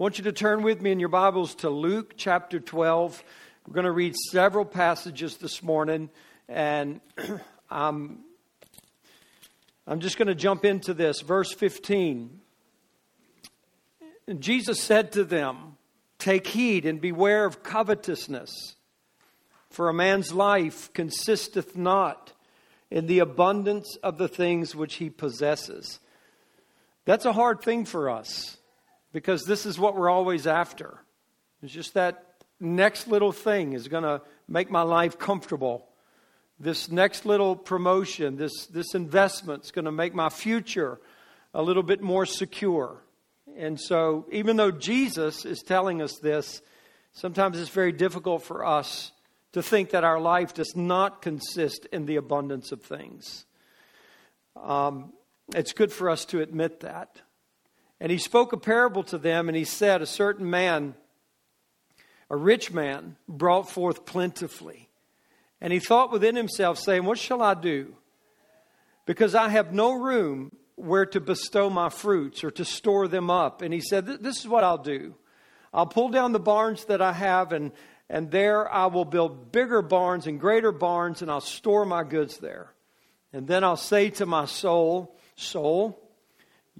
want you to turn with me in your Bibles to Luke chapter 12. We're going to read several passages this morning, and I'm, I'm just going to jump into this. Verse 15. And Jesus said to them, Take heed and beware of covetousness, for a man's life consisteth not in the abundance of the things which he possesses. That's a hard thing for us because this is what we're always after. It's just that next little thing is going to make my life comfortable. This next little promotion, this, this investment is going to make my future a little bit more secure. And so, even though Jesus is telling us this, sometimes it's very difficult for us to think that our life does not consist in the abundance of things. Um, it's good for us to admit that. And he spoke a parable to them, and he said, A certain man, a rich man, brought forth plentifully. And he thought within himself, saying, What shall I do? Because I have no room where to bestow my fruits or to store them up. And he said, This is what I'll do. I'll pull down the barns that I have, and, and there I will build bigger barns and greater barns, and I'll store my goods there. And then I'll say to my soul, Soul,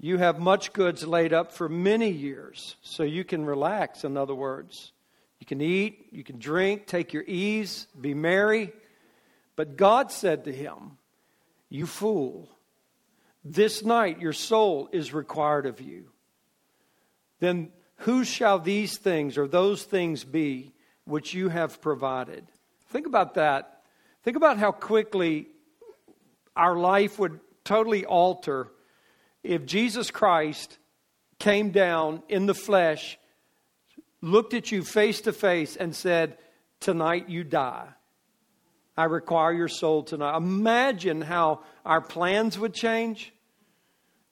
you have much goods laid up for many years, so you can relax, in other words. You can eat, you can drink, take your ease, be merry. But God said to him, You fool. This night your soul is required of you. Then who shall these things or those things be which you have provided? Think about that. Think about how quickly our life would totally alter if Jesus Christ came down in the flesh, looked at you face to face, and said, Tonight you die. I require your soul tonight. Imagine how our plans would change.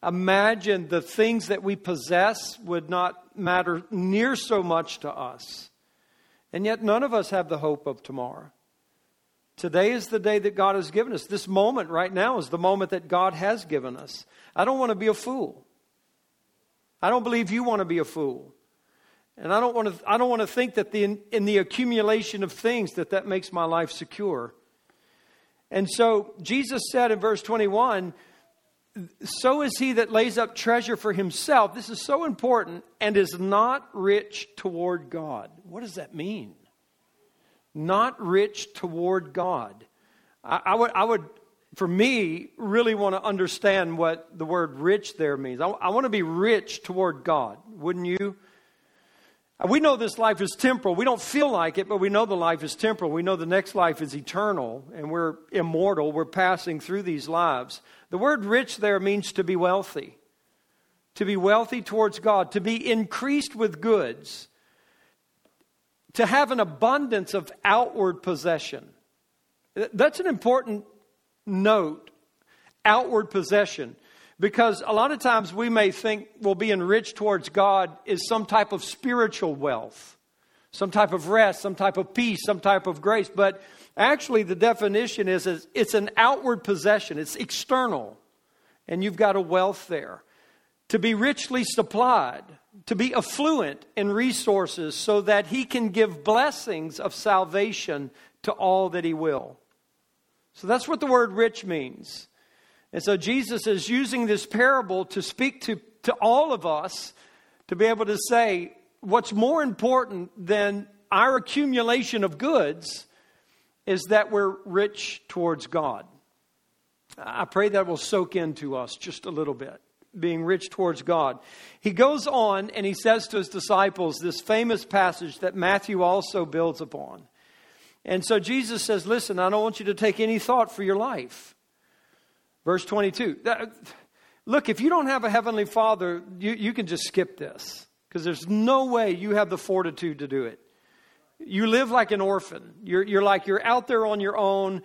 Imagine the things that we possess would not matter near so much to us. And yet, none of us have the hope of tomorrow. Today is the day that God has given us. This moment right now is the moment that God has given us. I don't want to be a fool. I don't believe you want to be a fool. And I don't want to, I don't want to think that the, in, in the accumulation of things that that makes my life secure. And so Jesus said in verse 21 so is he that lays up treasure for himself. This is so important and is not rich toward God. What does that mean? Not rich toward God. I, I would, I would, for me, really want to understand what the word rich there means. I, I want to be rich toward God, wouldn't you? Uh, we know this life is temporal. We don't feel like it, but we know the life is temporal. We know the next life is eternal, and we're immortal. We're passing through these lives. The word rich there means to be wealthy, to be wealthy towards God, to be increased with goods, to have an abundance of outward possession. That's an important note outward possession. Because a lot of times we may think, well, being rich towards God is some type of spiritual wealth, some type of rest, some type of peace, some type of grace. But actually, the definition is, is it's an outward possession, it's external, and you've got a wealth there. To be richly supplied, to be affluent in resources so that he can give blessings of salvation to all that he will. So that's what the word rich means. And so Jesus is using this parable to speak to, to all of us to be able to say what's more important than our accumulation of goods is that we're rich towards God. I pray that will soak into us just a little bit, being rich towards God. He goes on and he says to his disciples this famous passage that Matthew also builds upon. And so Jesus says, Listen, I don't want you to take any thought for your life. Verse 22. Look, if you don't have a heavenly father, you, you can just skip this because there's no way you have the fortitude to do it. You live like an orphan. You're, you're like you're out there on your own.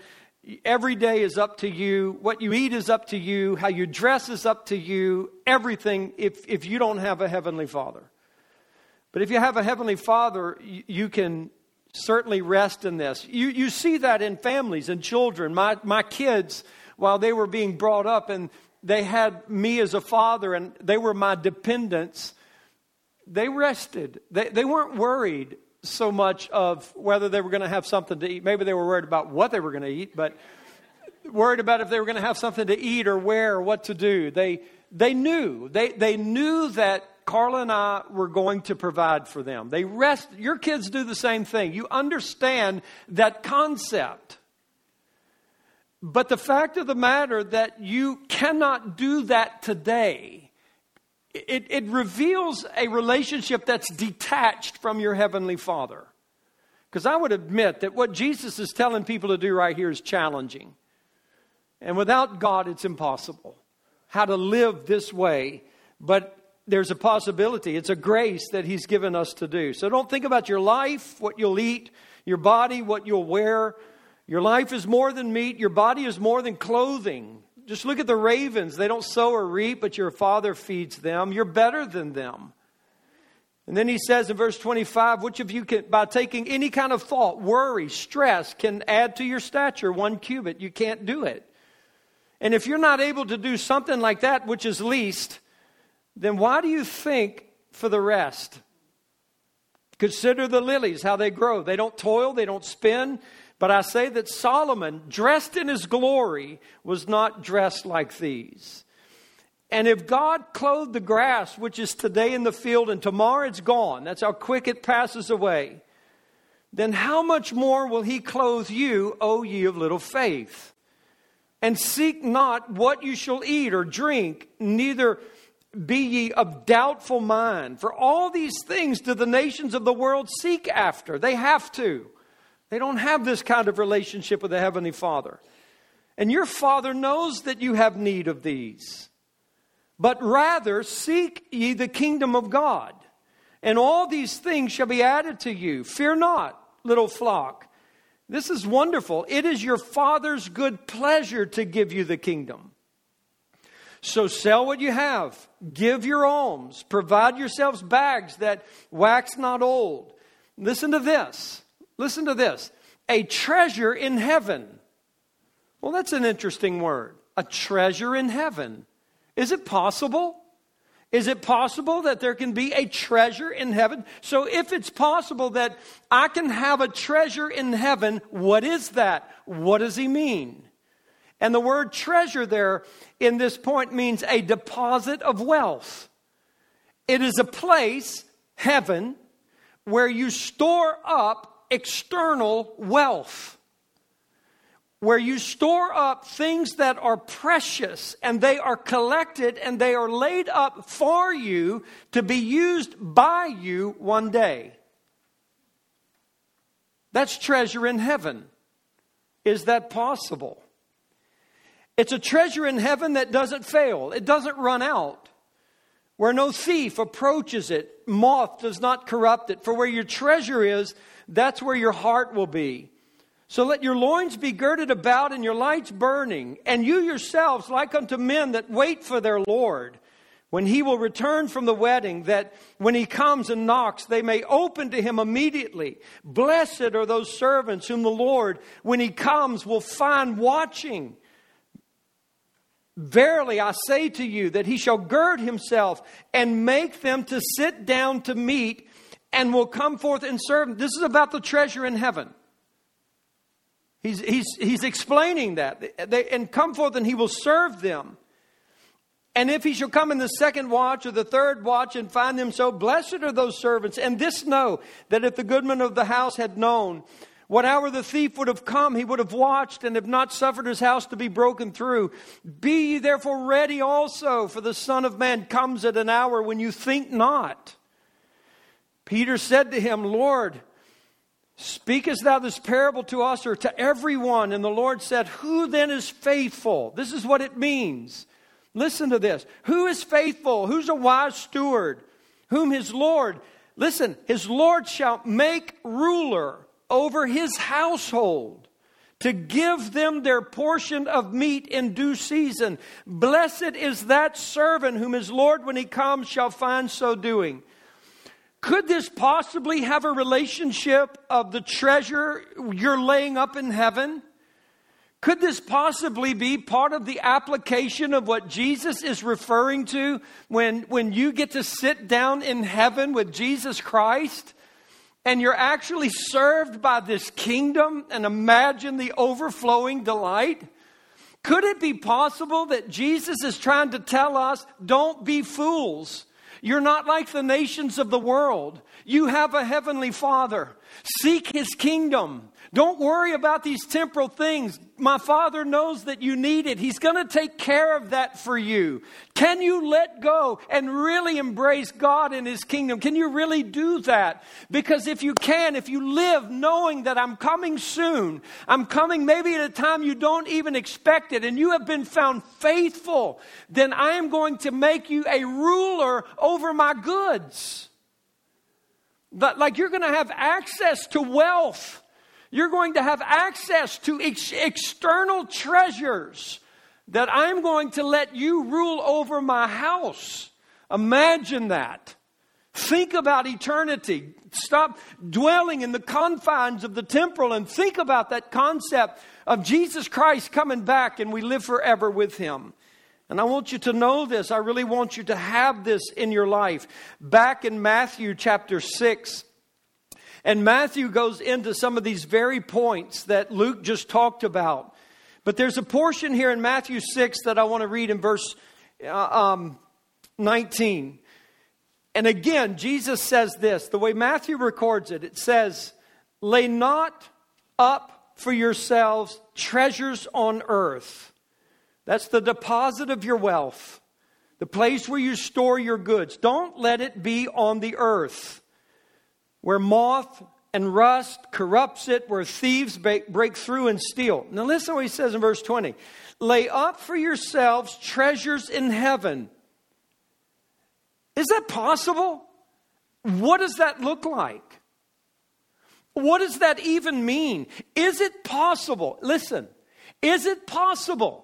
Every day is up to you. What you eat is up to you. How you dress is up to you. Everything if, if you don't have a heavenly father. But if you have a heavenly father, you, you can certainly rest in this. You, you see that in families and children. My, my kids while they were being brought up and they had me as a father and they were my dependents. They rested. They, they weren't worried so much of whether they were going to have something to eat. Maybe they were worried about what they were going to eat, but worried about if they were going to have something to eat or where or what to do. They, they knew. They, they knew that Carla and I were going to provide for them. They rest. Your kids do the same thing. You understand that concept. But the fact of the matter that you cannot do that today, it, it reveals a relationship that's detached from your Heavenly Father. Because I would admit that what Jesus is telling people to do right here is challenging. And without God, it's impossible how to live this way. But there's a possibility. It's a grace that He's given us to do. So don't think about your life, what you'll eat, your body, what you'll wear. Your life is more than meat, your body is more than clothing. Just look at the ravens. They don't sow or reap, but your Father feeds them. You're better than them. And then he says in verse 25, which of you can, by taking any kind of thought, worry, stress, can add to your stature one cubit? You can't do it. And if you're not able to do something like that, which is least, then why do you think for the rest? Consider the lilies, how they grow. They don't toil, they don't spin. But I say that Solomon, dressed in his glory, was not dressed like these. And if God clothed the grass, which is today in the field and tomorrow it's gone, that's how quick it passes away, then how much more will he clothe you, O ye of little faith? And seek not what you shall eat or drink, neither be ye of doubtful mind. For all these things do the nations of the world seek after. They have to. They don't have this kind of relationship with the Heavenly Father. And your Father knows that you have need of these. But rather, seek ye the kingdom of God, and all these things shall be added to you. Fear not, little flock. This is wonderful. It is your Father's good pleasure to give you the kingdom. So sell what you have, give your alms, provide yourselves bags that wax not old. Listen to this. Listen to this. A treasure in heaven. Well, that's an interesting word. A treasure in heaven. Is it possible? Is it possible that there can be a treasure in heaven? So, if it's possible that I can have a treasure in heaven, what is that? What does he mean? And the word treasure there in this point means a deposit of wealth. It is a place, heaven, where you store up external wealth. Where you store up things that are precious and they are collected and they are laid up for you to be used by you one day. That's treasure in heaven. Is that possible? It's a treasure in heaven that doesn't fail, it doesn't run out. Where no thief approaches it, moth does not corrupt it. For where your treasure is, that's where your heart will be. So let your loins be girded about and your lights burning, and you yourselves like unto men that wait for their Lord, when he will return from the wedding, that when he comes and knocks, they may open to him immediately. Blessed are those servants whom the Lord, when he comes, will find watching. Verily I say to you that he shall gird himself and make them to sit down to meat and will come forth and serve. This is about the treasure in heaven. He's, he's, he's explaining that. They, and come forth and he will serve them. And if he shall come in the second watch or the third watch and find them so, blessed are those servants. And this know that if the goodman of the house had known what hour the thief would have come, he would have watched and have not suffered his house to be broken through. Be ye therefore ready also, for the Son of Man comes at an hour when you think not. Peter said to him, Lord, speakest thou this parable to us or to everyone? And the Lord said, Who then is faithful? This is what it means. Listen to this. Who is faithful? Who's a wise steward? Whom his Lord, listen, his Lord shall make ruler over his household to give them their portion of meat in due season. Blessed is that servant whom his Lord, when he comes, shall find so doing. Could this possibly have a relationship of the treasure you're laying up in heaven? Could this possibly be part of the application of what Jesus is referring to when, when you get to sit down in heaven with Jesus Christ and you're actually served by this kingdom and imagine the overflowing delight? Could it be possible that Jesus is trying to tell us, don't be fools? You're not like the nations of the world. You have a heavenly Father. Seek his kingdom. Don't worry about these temporal things. My Father knows that you need it. He's going to take care of that for you. Can you let go and really embrace God and His kingdom? Can you really do that? Because if you can, if you live knowing that I'm coming soon, I'm coming maybe at a time you don't even expect it, and you have been found faithful, then I am going to make you a ruler over my goods. But like you're going to have access to wealth you're going to have access to ex- external treasures that I'm going to let you rule over my house. Imagine that. Think about eternity. Stop dwelling in the confines of the temporal and think about that concept of Jesus Christ coming back and we live forever with him. And I want you to know this. I really want you to have this in your life. Back in Matthew chapter 6, and Matthew goes into some of these very points that Luke just talked about. But there's a portion here in Matthew 6 that I want to read in verse uh, um, 19. And again, Jesus says this the way Matthew records it, it says, Lay not up for yourselves treasures on earth. That's the deposit of your wealth, the place where you store your goods. Don't let it be on the earth where moth and rust corrupts it, where thieves break through and steal. Now, listen to what he says in verse 20 Lay up for yourselves treasures in heaven. Is that possible? What does that look like? What does that even mean? Is it possible? Listen, is it possible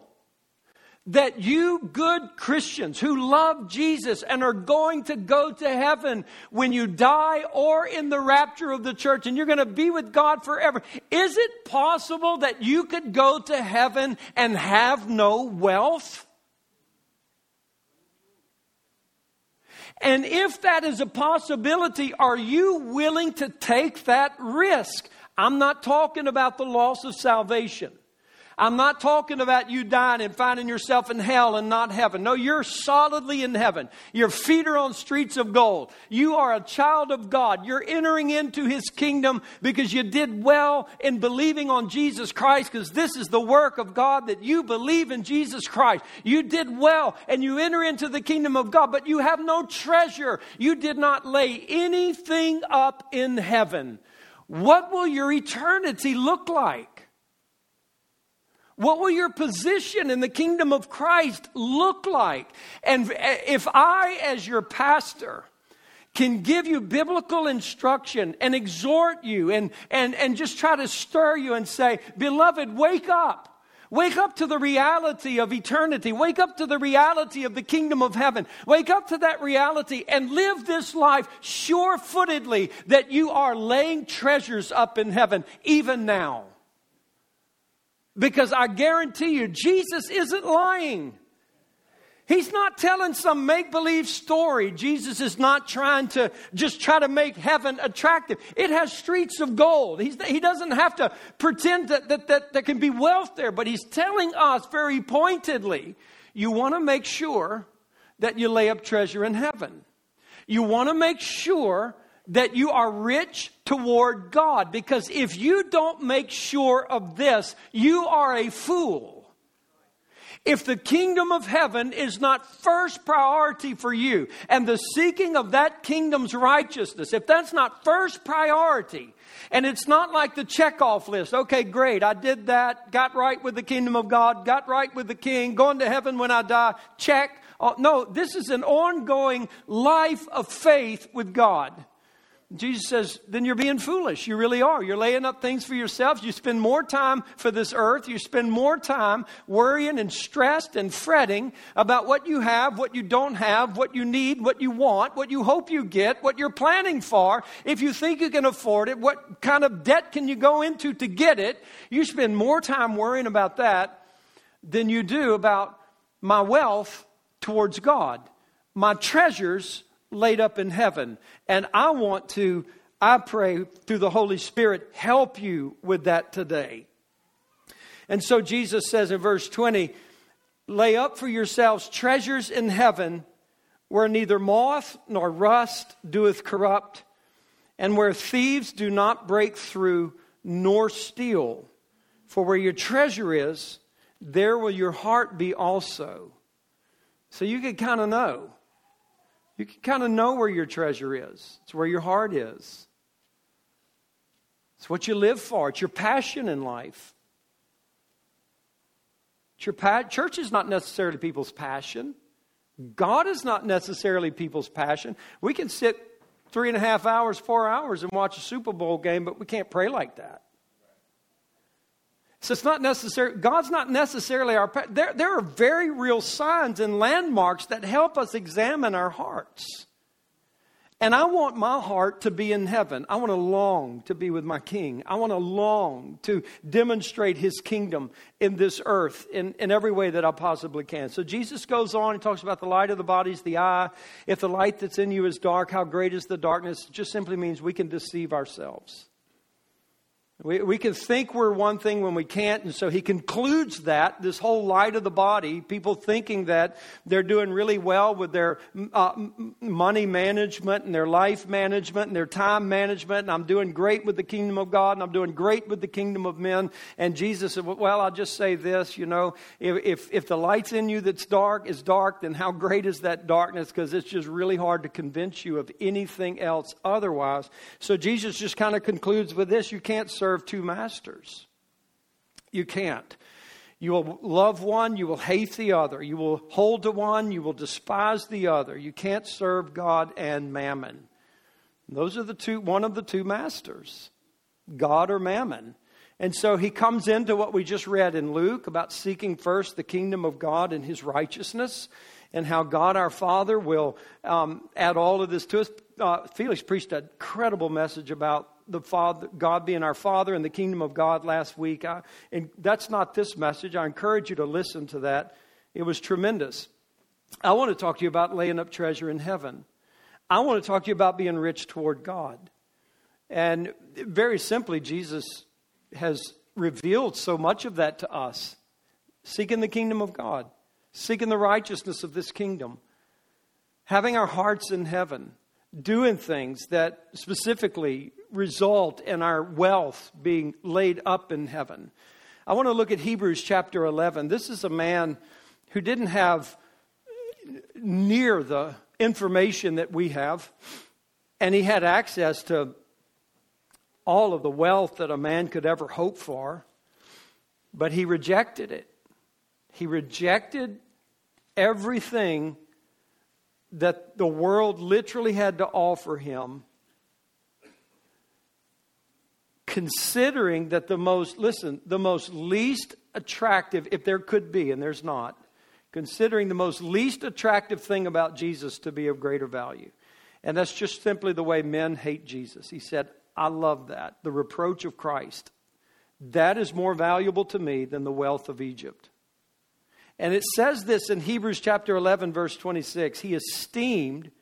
that you good Christians who love Jesus and are going to go to heaven when you die or in the rapture of the church and you're going to be with God forever, is it possible that you could go to heaven and have no wealth? And if that is a possibility, are you willing to take that risk? I'm not talking about the loss of salvation. I'm not talking about you dying and finding yourself in hell and not heaven. No, you're solidly in heaven. Your feet are on streets of gold. You are a child of God. You're entering into his kingdom because you did well in believing on Jesus Christ because this is the work of God that you believe in Jesus Christ. You did well and you enter into the kingdom of God, but you have no treasure. You did not lay anything up in heaven. What will your eternity look like? What will your position in the kingdom of Christ look like? And if I, as your pastor, can give you biblical instruction and exhort you and, and, and just try to stir you and say, Beloved, wake up. Wake up to the reality of eternity. Wake up to the reality of the kingdom of heaven. Wake up to that reality and live this life sure footedly that you are laying treasures up in heaven even now. Because I guarantee you, Jesus isn't lying. He's not telling some make believe story. Jesus is not trying to just try to make heaven attractive. It has streets of gold. He's, he doesn't have to pretend that, that, that there can be wealth there, but he's telling us very pointedly you want to make sure that you lay up treasure in heaven. You want to make sure that you are rich toward God. Because if you don't make sure of this, you are a fool. If the kingdom of heaven is not first priority for you and the seeking of that kingdom's righteousness, if that's not first priority, and it's not like the checkoff list. Okay, great. I did that. Got right with the kingdom of God. Got right with the king. Going to heaven when I die. Check. Oh, no, this is an ongoing life of faith with God. Jesus says, then you're being foolish. You really are. You're laying up things for yourselves. You spend more time for this earth. You spend more time worrying and stressed and fretting about what you have, what you don't have, what you need, what you want, what you hope you get, what you're planning for. If you think you can afford it, what kind of debt can you go into to get it? You spend more time worrying about that than you do about my wealth towards God, my treasures laid up in heaven. And I want to, I pray through the Holy Spirit, help you with that today. And so Jesus says in verse 20, lay up for yourselves treasures in heaven where neither moth nor rust doeth corrupt, and where thieves do not break through nor steal. For where your treasure is, there will your heart be also. So you can kind of know you can kind of know where your treasure is. It's where your heart is. It's what you live for. It's your passion in life. Church is not necessarily people's passion. God is not necessarily people's passion. We can sit three and a half hours, four hours, and watch a Super Bowl game, but we can't pray like that. So it's not necessary. God's not necessarily our. There, there are very real signs and landmarks that help us examine our hearts. And I want my heart to be in heaven. I want to long to be with my King. I want to long to demonstrate his kingdom in this earth in, in every way that I possibly can. So Jesus goes on and talks about the light of the body is the eye. If the light that's in you is dark, how great is the darkness? It just simply means we can deceive ourselves. We, we can think we're one thing when we can't, and so he concludes that, this whole light of the body, people thinking that they're doing really well with their uh, money management and their life management and their time management, and I'm doing great with the kingdom of God, and I'm doing great with the kingdom of men. And Jesus said, Well, I'll just say this, you know, if, if, if the light's in you that's dark is dark, then how great is that darkness? Because it's just really hard to convince you of anything else otherwise. So Jesus just kind of concludes with this you can't serve serve two masters. You can't. You will love one, you will hate the other. You will hold to one, you will despise the other. You can't serve God and mammon. Those are the two, one of the two masters God or mammon. And so he comes into what we just read in Luke about seeking first the kingdom of God and his righteousness, and how God our Father will um, add all of this to us. Uh, Felix preached a credible message about the Father, God being our Father and the kingdom of God last week. I, and that's not this message. I encourage you to listen to that. It was tremendous. I want to talk to you about laying up treasure in heaven. I want to talk to you about being rich toward God. And very simply, Jesus has revealed so much of that to us. Seeking the kingdom of God, seeking the righteousness of this kingdom, having our hearts in heaven, doing things that specifically result in our wealth being laid up in heaven. I want to look at Hebrews chapter 11. This is a man who didn't have near the information that we have, and he had access to all of the wealth that a man could ever hope for, but he rejected it. He rejected everything that the world literally had to offer him considering that the most, listen, the most least attractive, if there could be, and there's not, considering the most least attractive thing about Jesus to be of greater value. And that's just simply the way men hate Jesus. He said, I love that. The reproach of Christ. That is more valuable to me than the wealth of Egypt. And it says this in Hebrews chapter 11, verse 26. He esteemed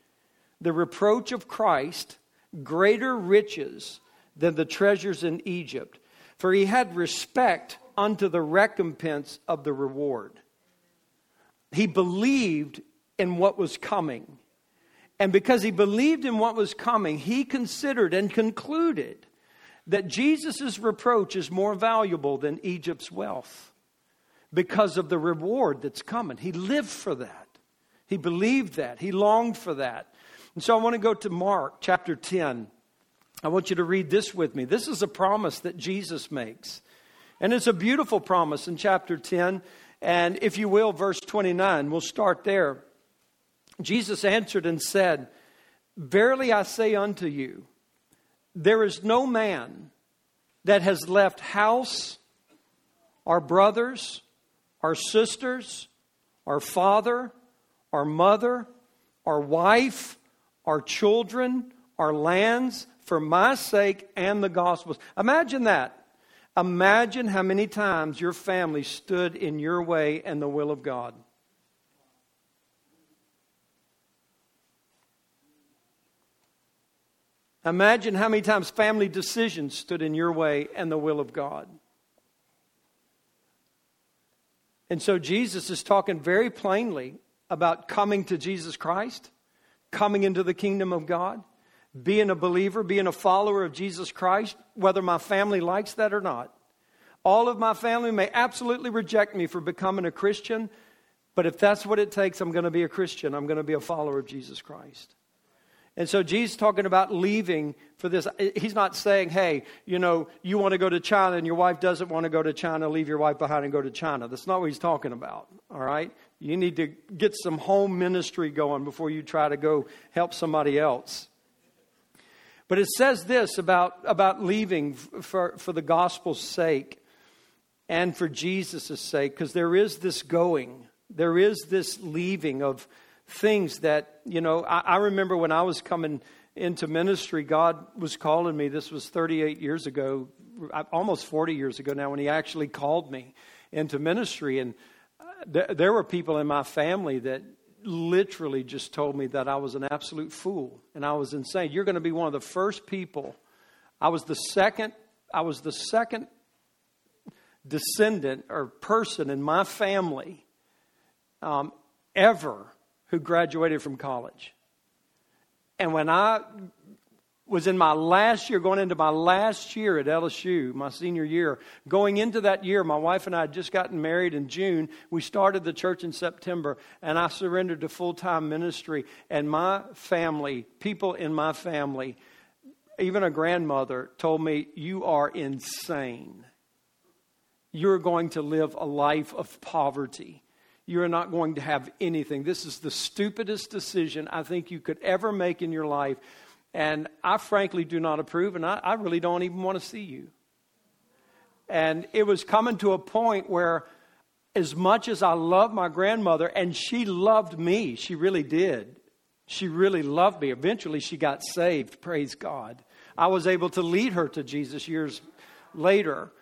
the reproach of Christ greater riches than the treasures in Egypt, for he had respect unto the recompense of the reward. He believed in what was coming. And because he believed in what was coming, he considered and concluded that Jesus' reproach is more valuable than Egypt's wealth because of the reward that's coming. He lived for that. He believed that. He longed for that. And so I want to go to Mark chapter 10. I want you to read this with me. This is a promise that Jesus makes. And it's a beautiful promise in chapter 10. And if you will, verse 29, we'll start there. Jesus answered and said, Verily I say unto you, There is no man that has left house, our brothers, our sisters, our father, our mother, our wife, our children, our lands, for my sake and the gospel's. Imagine that. Imagine how many times your family stood in your way and the will of God. Imagine how many times family decisions stood in your way and the will of God. And so Jesus is talking very plainly about coming to Jesus Christ, coming into the kingdom of God, being a believer, being a follower of Jesus Christ, whether my family likes that or not. All of my family may absolutely reject me for becoming a Christian, but if that's what it takes, I'm going to be a Christian. I'm going to be a follower of Jesus Christ. And so Jesus talking about leaving for this. He's not saying, hey, you know, you want to go to China and your wife doesn't want to go to China, leave your wife behind and go to China. That's not what he's talking about. All right? You need to get some home ministry going before you try to go help somebody else. But it says this about, about leaving for, for the gospel's sake and for Jesus' sake, because there is this going, there is this leaving of things that, you know, I, I remember when I was coming into ministry, God was calling me. This was 38 years ago, almost 40 years ago now, when He actually called me into ministry. And uh, th- there were people in my family that literally just told me that I was an absolute fool and I was insane. You're going to be one of the first people. I was the second. I was the second descendant or person in my family um, ever who graduated from college. And when I was in my last year, going into my last year at LSU, my senior year, going into that year, my wife and I had just gotten married in June. We started the church in September, and I surrendered to full time ministry. And my family, people in my family, even a grandmother, told me, You are insane. You're going to live a life of poverty you are not going to have anything. This is the stupidest decision I think you could ever make in your life. And I frankly do not approve, and I, I really don't even want to see you. And it was coming to a point where, as much as I love my grandmother, and she loved me, she really did. She really loved me. Eventually, she got saved, praise God. I was able to lead her to Jesus years later.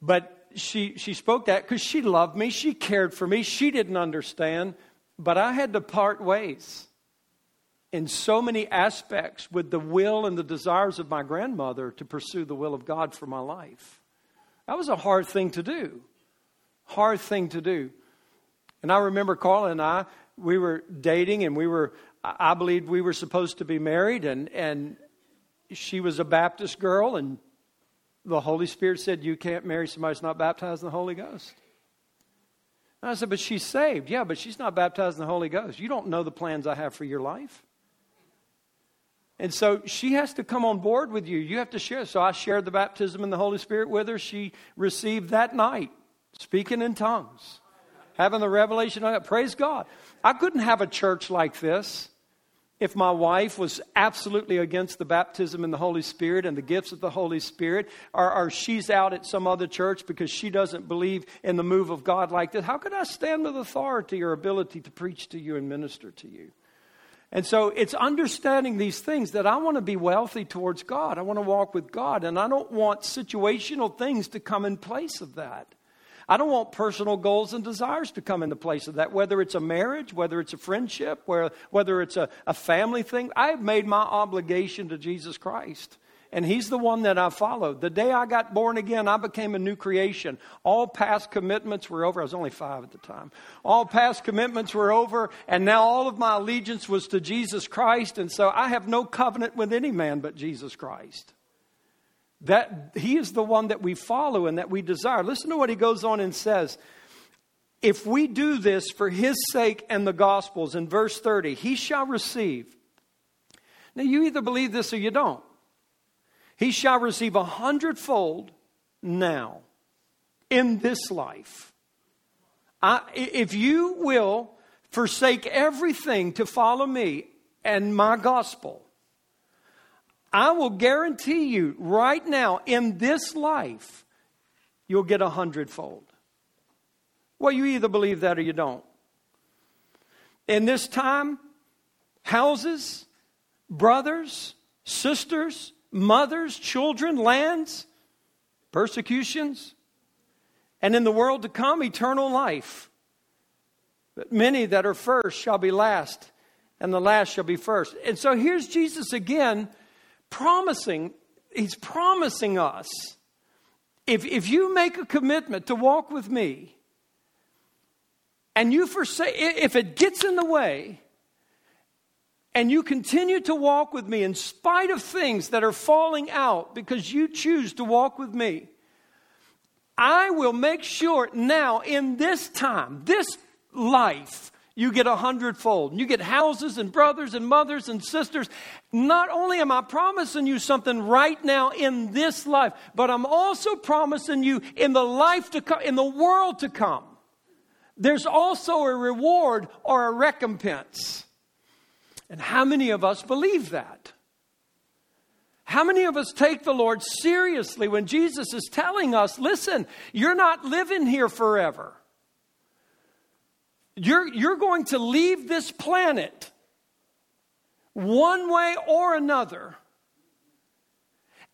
But she, she spoke that because she loved me, she cared for me, she didn't understand, but I had to part ways in so many aspects with the will and the desires of my grandmother to pursue the will of God for my life. That was a hard thing to do. Hard thing to do. And I remember Carla and I, we were dating and we were, I believed we were supposed to be married and, and she was a Baptist girl and the Holy Spirit said, You can't marry somebody who's not baptized in the Holy Ghost. And I said, But she's saved. Yeah, but she's not baptized in the Holy Ghost. You don't know the plans I have for your life. And so she has to come on board with you. You have to share. So I shared the baptism in the Holy Spirit with her. She received that night, speaking in tongues, having the revelation. Praise God. I couldn't have a church like this if my wife was absolutely against the baptism in the Holy Spirit and the gifts of the Holy Spirit, or, or, she's out at some other church because she doesn't believe in the move of God like this, how could I stand with authority or ability to preach to you and minister to you? And so it's understanding these things that I want to be wealthy towards God. I want to walk with God, and I don't want situational things to come in place of that. I don't want personal goals and desires to come into place of that, whether it's a marriage, whether it's a friendship, whether it's a, a family thing. I've made my obligation to Jesus Christ. And he's the one that I followed. The day I got born again, I became a new creation. All past commitments were over. I was only five at the time. All past commitments were over, and now all of my allegiance was to Jesus Christ. And so I have no covenant with any man but Jesus Christ. That he is the one that we follow and that we desire. Listen to what he goes on and says. If we do this for his sake and the gospel's, in verse 30, he shall receive. Now, you either believe this or you don't. He shall receive a hundredfold now in this life. I, if you will forsake everything to follow me and my gospel, I will guarantee you right now in this life, you'll get a hundredfold. Well, you either believe that or you don't. In this time, houses, brothers, sisters, mothers, children, lands, persecutions, and in the world to come, eternal life. But many that are first shall be last, and the last shall be first. And so here's Jesus again promising, he's promising us if, if you make a commitment to walk with me, and you forsake, if it gets in the way, and you continue to walk with me in spite of things that are falling out because you choose to walk with me, I will make sure now in this time, this life, you get a hundredfold. You get houses and brothers and mothers and sisters. Not only am I promising you something right now in this life, but I'm also promising you in the life to come, in the world to come. There's also a reward or a recompense. And how many of us believe that? How many of us take the Lord seriously when Jesus is telling us, listen, you're not living here forever? You're, you're going to leave this planet one way or another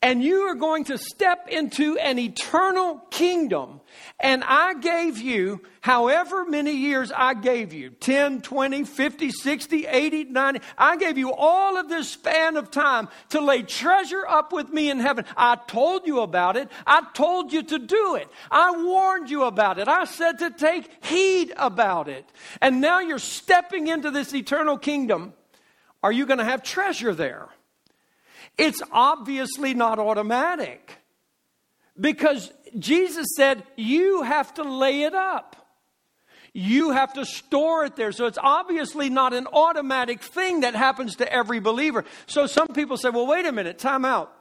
and you are going to step into an eternal kingdom. And I gave you however many years I gave you 10, 20, 50, 60, 80, 90. I gave you all of this span of time to lay treasure up with me in heaven. I told you about it. I told you to do it. I warned you about it. I said to take heed about it. And now you're stepping into this eternal kingdom. Are you going to have treasure there? It's obviously not automatic because Jesus said, You have to lay it up. You have to store it there. So it's obviously not an automatic thing that happens to every believer. So some people say, Well, wait a minute, time out.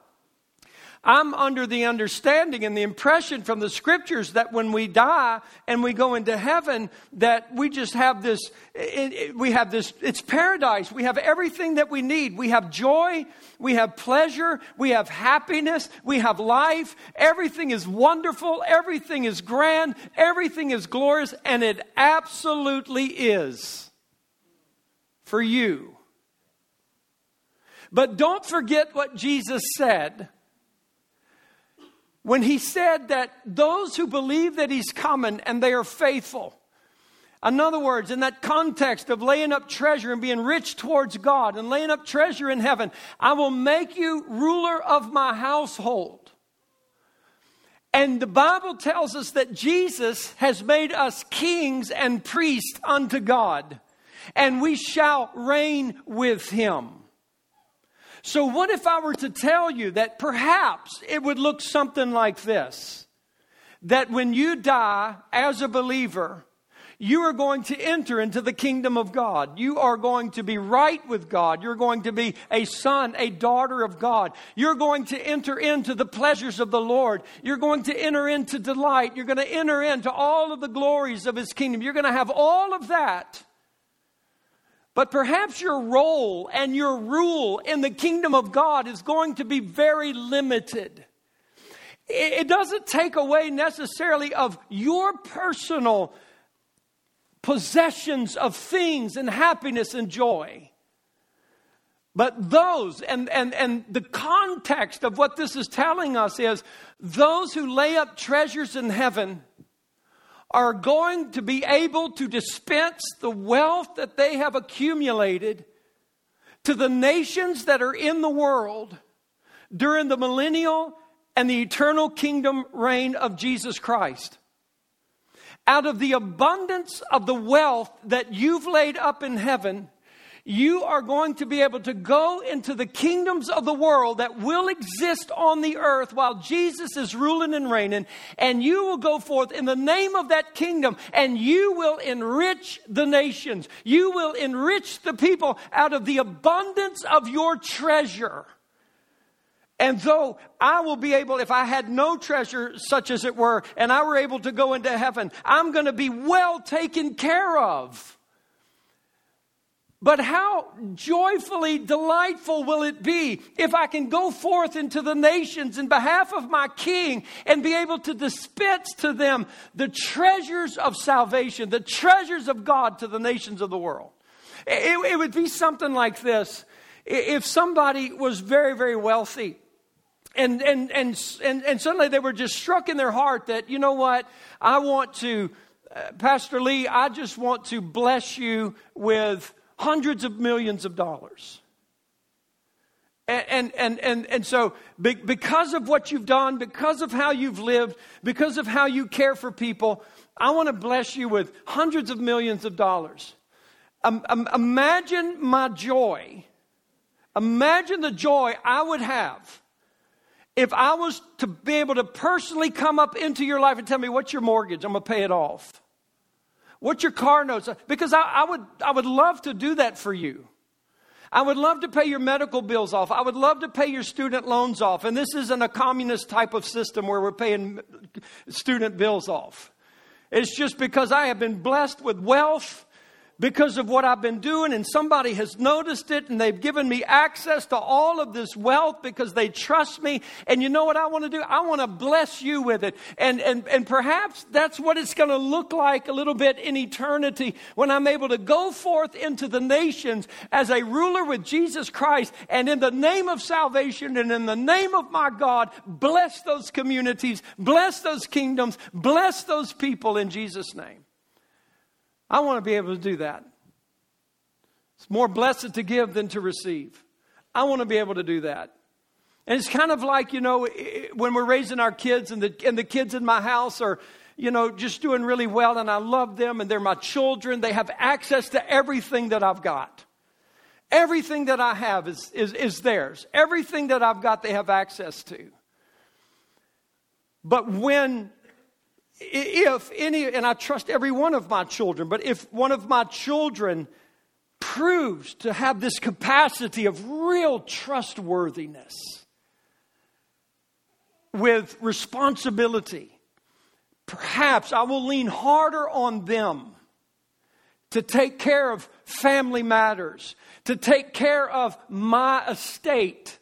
I'm under the understanding and the impression from the scriptures that when we die and we go into heaven, that we just have this, we have this, it's paradise. We have everything that we need. We have joy, we have pleasure, we have happiness, we have life. Everything is wonderful, everything is grand, everything is glorious, and it absolutely is for you. But don't forget what Jesus said when he said that those who believe that he's coming and they are faithful, in other words, in that context of laying up treasure and being rich towards God and laying up treasure in heaven, I will make you ruler of my household. And the Bible tells us that Jesus has made us kings and priests unto God, and we shall reign with him. So, what if I were to tell you that perhaps it would look something like this? That when you die as a believer, you are going to enter into the kingdom of God. You are going to be right with God. You're going to be a son, a daughter of God. You're going to enter into the pleasures of the Lord. You're going to enter into delight. You're going to enter into all of the glories of His kingdom. You're going to have all of that. But perhaps your role and your rule in the kingdom of God is going to be very limited. It doesn't take away necessarily of your personal possessions of things and happiness and joy. But those, and, and, and the context of what this is telling us is those who lay up treasures in heaven are going to be able to dispense the wealth that they have accumulated to the nations that are in the world during the millennial and the eternal kingdom reign of Jesus Christ. Out of the abundance of the wealth that you've laid up in heaven, you are going to be able to go into the kingdoms of the world that will exist on the earth while Jesus is ruling and reigning, and you will go forth in the name of that kingdom and you will enrich the nations. You will enrich the people out of the abundance of your treasure. And though I will be able, if I had no treasure, such as it were, and I were able to go into heaven, I'm going to be well taken care of. But how joyfully delightful will it be if I can go forth into the nations in behalf of my King and be able to dispense to them the treasures of salvation, the treasures of God to the nations of the world? It, it would be something like this. If somebody was very, very wealthy, and, and, and, and, and suddenly they were just struck in their heart that, you know what, I want to, uh, Pastor Lee, I just want to bless you with hundreds of millions of dollars. And, and, and, and, so, because of what you've done, because of how you've lived, because of how you care for people, I want to bless you with hundreds of millions of dollars. Um, um, imagine my joy. Imagine the joy I would have if I was to be able to personally come up into your life and tell me, what's your mortgage? I'm going to pay it off. What's your car notes? Because I, I, would, I would love to do that for you. I would love to pay your medical bills off. I would love to pay your student loans off. And this isn't a communist type of system where we're paying student bills off. It's just because I have been blessed with wealth because of what I've been doing, and somebody has noticed it, and they've given me access to all of this wealth because they trust me. And you know what I want to do? I want to bless you with it. And, and, and perhaps that's what it's going to look like a little bit in eternity when I'm able to go forth into the nations as a ruler with Jesus Christ, and in the name of salvation and in the name of my God, bless those communities, bless those kingdoms, bless those people in Jesus' name. I want to be able to do that. It's more blessed to give than to receive. I want to be able to do that. And it's kind of like, you know, when we're raising our kids and the, and the kids in my house are, you know, just doing really well and I love them and they're my children. They have access to everything that I've got. Everything that I have is, is, is theirs. Everything that I've got, they have access to. But when if any, and I trust every one of my children, but if one of my children proves to have this capacity of real trustworthiness with responsibility, perhaps I will lean harder on them to take care of family matters, to take care of my estate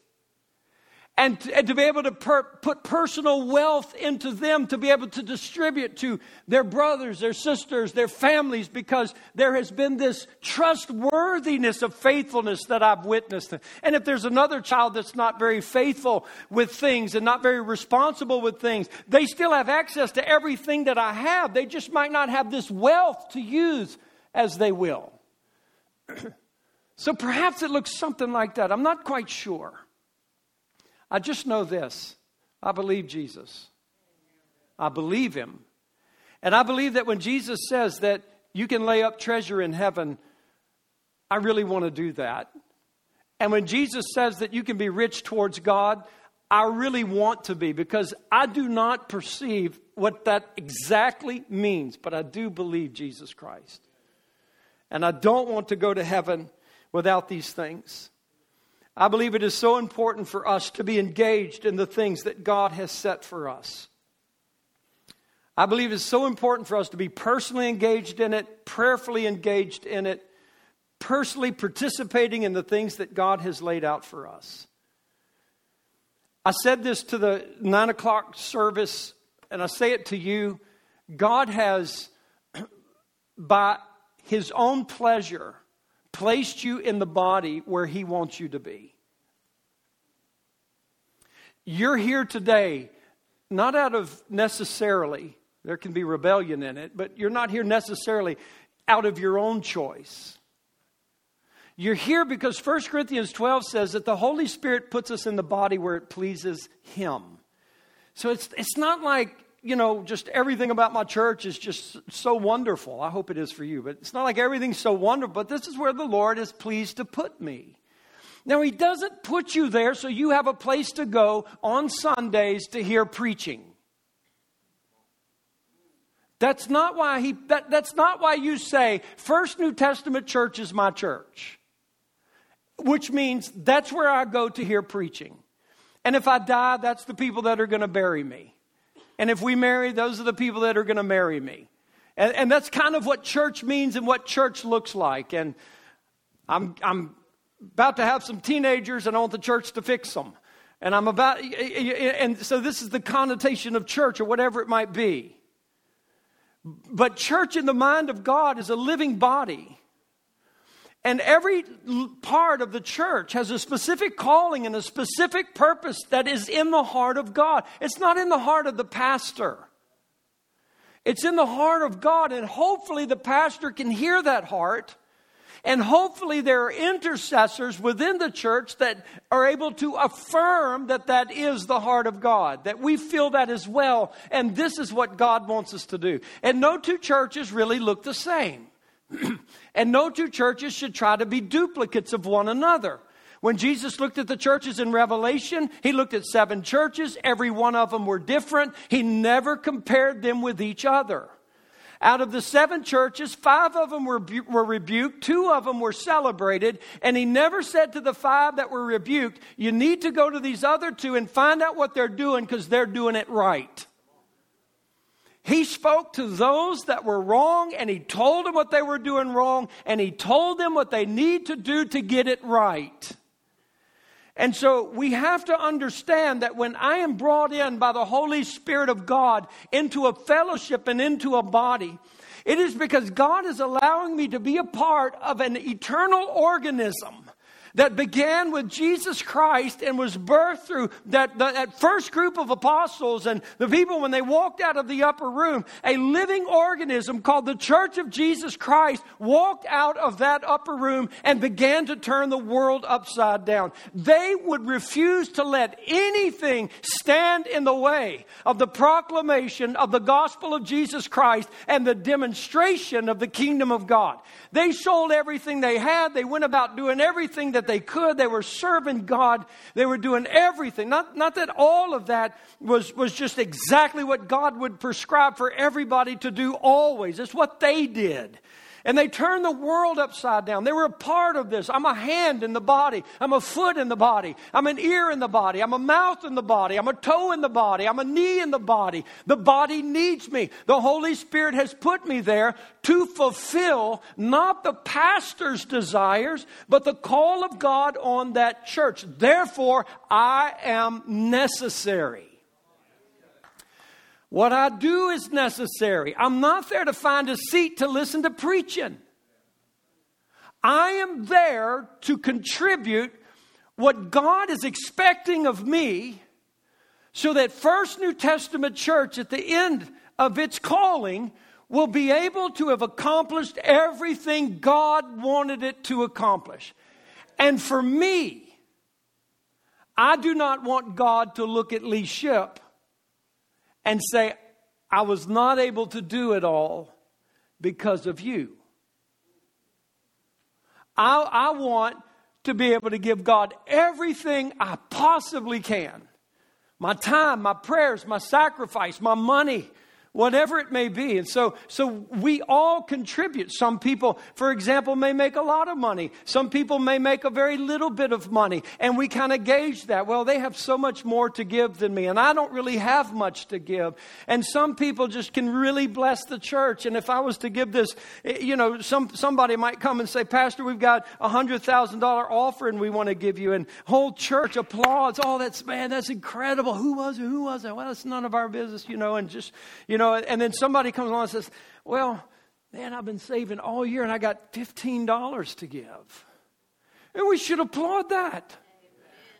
and to, and to be able to per, put personal wealth into them to be able to distribute to their brothers, their sisters, their families, because there has been this trustworthiness of faithfulness that I've witnessed. And if there's another child that's not very faithful with things and not very responsible with things, they still have access to everything that I have. They just might not have this wealth to use as they will. so perhaps it looks something like that. I'm not quite sure. I just know this I believe Jesus. I believe him. And I believe that when Jesus says that you can lay up treasure in heaven, I really want to do that. And when Jesus says that you can be rich towards God, I really want to be because I do not perceive what that exactly means, but I do believe Jesus Christ. And I don't want to go to heaven without these things. I believe it is so important for us to be engaged in the things that God has set for us. I believe it's so important for us to be personally engaged in it, prayerfully engaged in it, personally participating in the things that God has laid out for us. I said this to the nine o'clock service, and I say it to you. God has, by his own pleasure, placed you in the body where He wants you to be. You're here today, not out of necessarily, there can be rebellion in it, but you're not here necessarily out of your own choice. You're here because 1 Corinthians 12 says that the Holy Spirit puts us in the body where it pleases Him. So it's, it's not like you know, just everything about my church is just so wonderful. I hope it is for you, but it's not like everything's so wonderful, but this is where the Lord is pleased to put me. Now, He doesn't put you there so you have a place to go on Sundays to hear preaching. That's not why he that, that's not why you say First New Testament church is my church. Which means that's where I go to hear preaching. And if I die, that's the people that are going to bury me. And if we marry, those are the people that are going to marry me. And, and that's kind of what church means and what church looks like. And I'm, I'm about to have some teenagers and I want the church to fix them. And I'm about, and so this is the connotation of church or whatever it might be. But church in the mind of God is a living body. And every part of the church has a specific calling and a specific purpose that is in the heart of God. It's not in the heart of the pastor. It's in the heart of God, and hopefully the pastor can hear that heart. And hopefully, there are intercessors within the church that are able to affirm that that is the heart of God, that we feel that as well, and this is what God wants us to do. And no two churches really look the same. and no two churches should try to be duplicates of one another. When Jesus looked at the churches in Revelation, he looked at seven churches. Every one of them were different. He never compared them with each other. Out of the seven churches, five of them were, were rebuked, two of them were celebrated, and he never said to the five that were rebuked, You need to go to these other two and find out what they're doing because they're doing it right. He spoke to those that were wrong and he told them what they were doing wrong and he told them what they need to do to get it right. And so we have to understand that when I am brought in by the Holy Spirit of God into a fellowship and into a body, it is because God is allowing me to be a part of an eternal organism that began with Jesus Christ and was birthed through that, that first group of apostles and the people when they walked out of the upper room. A living organism called the Church of Jesus Christ walked out of that upper room and began to turn the world upside down. They would refuse to let anything stand in the way of the proclamation of the gospel of Jesus Christ and the demonstration of the kingdom of God. They sold everything they had. They went about doing everything that they could. They were serving God. They were doing everything. Not, not that all of that was, was just exactly what God would prescribe for everybody to do always. It's what they did. And they turned the world upside down. They were a part of this. I'm a hand in the body. I'm a foot in the body. I'm an ear in the body. I'm a mouth in the body. I'm a toe in the body. I'm a knee in the body. The body needs me. The Holy Spirit has put me there to fulfill not the pastor's desires, but the call of God on that church. Therefore, I am necessary. What I do is necessary. I'm not there to find a seat to listen to preaching. I am there to contribute what God is expecting of me so that First New Testament church at the end of its calling will be able to have accomplished everything God wanted it to accomplish. And for me, I do not want God to look at Lee Shipp and say, I was not able to do it all because of you. I, I want to be able to give God everything I possibly can my time, my prayers, my sacrifice, my money, whatever it may be. And so, so we all contribute. Some people, for example, may make a lot of money. Some people may make a very little bit of money. And we kind of gauge that. Well, they have so much more to give than me, and I don't really have much to give. And some people just can really bless the church. And if I was to give this, eh, you know, some, somebody might come and say, Pastor, we've got a hundred thousand dollar offering we want to give you. And whole church applauds. Oh, that's man, that's incredible. Who was it? Who was it? Well, it's none of our business, you know, and just, you know, know, and then somebody comes along and says, Well, man, I've been saving all year and I got $15 to give. And we should applaud that.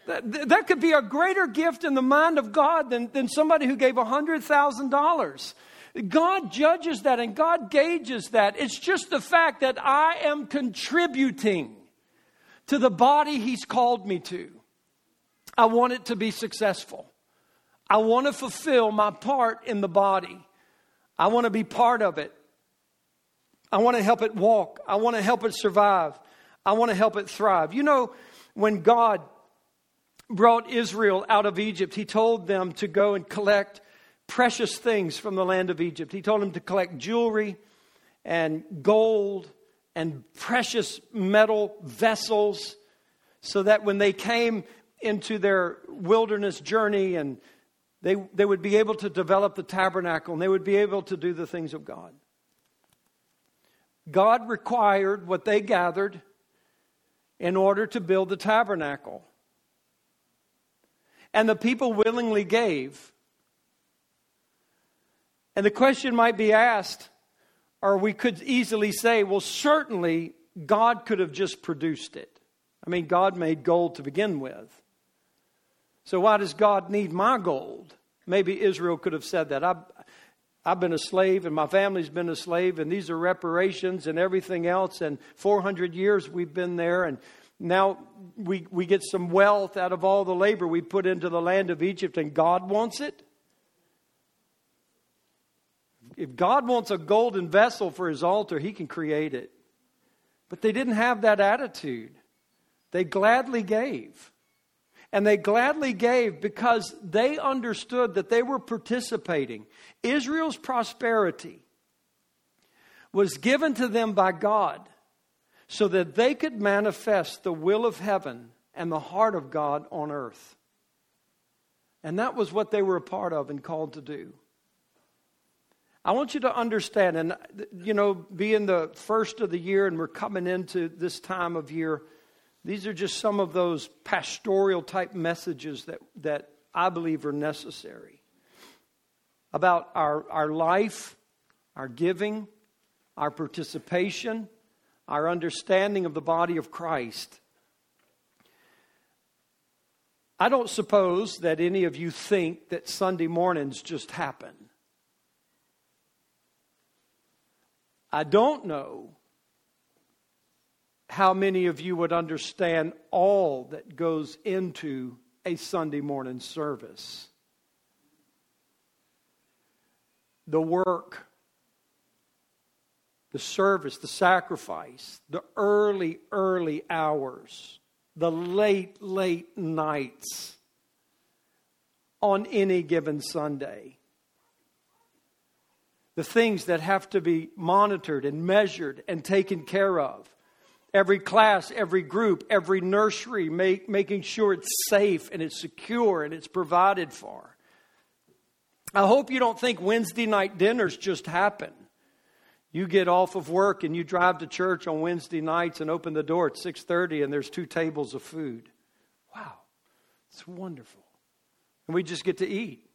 That, that could be a greater gift in the mind of God than, than somebody who gave $100,000. God judges that and God gauges that. It's just the fact that I am contributing to the body He's called me to. I want it to be successful. I want to fulfill my part in the body. I want to be part of it. I want to help it walk. I want to help it survive. I want to help it thrive. You know, when God brought Israel out of Egypt, He told them to go and collect precious things from the land of Egypt. He told them to collect jewelry and gold and precious metal vessels so that when they came into their wilderness journey and they, they would be able to develop the tabernacle and they would be able to do the things of God. God required what they gathered in order to build the tabernacle. And the people willingly gave. And the question might be asked, or we could easily say, well, certainly God could have just produced it. I mean, God made gold to begin with. So why does God need my gold? Maybe Israel could have said that. I've, I've been a slave and my family's been a slave, and these are reparations and everything else. And 400 years we've been there, and now we, we get some wealth out of all the labor we put into the land of Egypt, and God wants it? If God wants a golden vessel for his altar, he can create it. But they didn't have that attitude. They gladly gave. And they gladly gave because they understood that they were participating. Israel's prosperity was given to them by God so that they could manifest the will of heaven and the heart of God on earth. And that was what they were a part of and called to do. I want you to understand, and you know, being the first of the year and we're coming into this time of year, these are just some of those pastoral type messages that, that I believe are necessary about our, our life, our giving, our participation, our understanding of the body of Christ. I don't suppose that any of you think that Sunday mornings just happen. I don't know how many of you would understand all that goes into a Sunday morning service. The work, the service, the sacrifice, the early, early hours, the late, late nights on any given Sunday. The things that have to be monitored and measured and taken care of every class, every group, every nursery, make, making sure it's safe and it's secure and it's provided for. I hope you don't think Wednesday night dinners just happen. You get off of work and you drive to church on Wednesday nights and open the door at 6:30 and there's two tables of food. Wow. It's wonderful. And we just get to eat.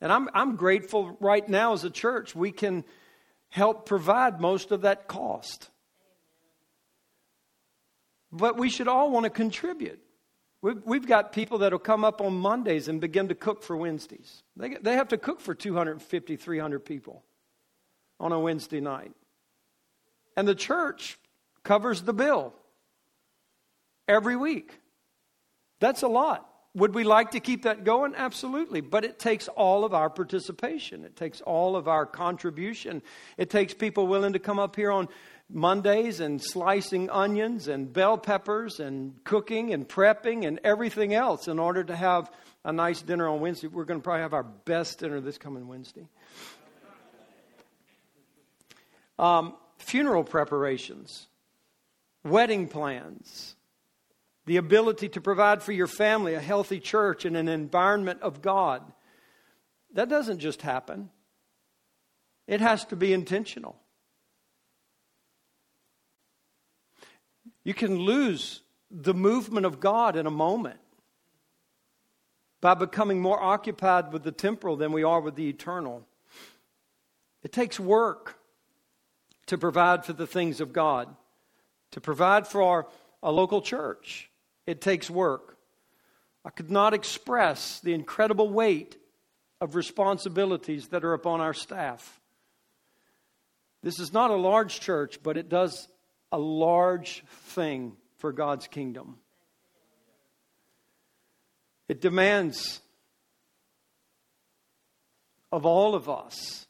And I'm I'm grateful right now as a church we can help provide most of that cost. But we should all want to contribute. We've, we've got people that will come up on Mondays and begin to cook for Wednesdays. They, they have to cook for 250, 300 people on a Wednesday night. And the church covers the bill every week. That's a lot. Would we like to keep that going? Absolutely. But it takes all of our participation. It takes all of our contribution. It takes people willing to come up here on Mondays and slicing onions and bell peppers and cooking and prepping and everything else in order to have a nice dinner on Wednesday. We're going to probably have our best dinner this coming Wednesday. Um, funeral preparations, wedding plans, the ability to provide for your family a healthy church and an environment of God. That doesn't just happen, it has to be intentional. You can lose the movement of God in a moment by becoming more occupied with the temporal than we are with the eternal. It takes work to provide for the things of God, to provide for our, a local church. It takes work. I could not express the incredible weight of responsibilities that are upon our staff. This is not a large church, but it does a large thing for God's kingdom. It demands of all of us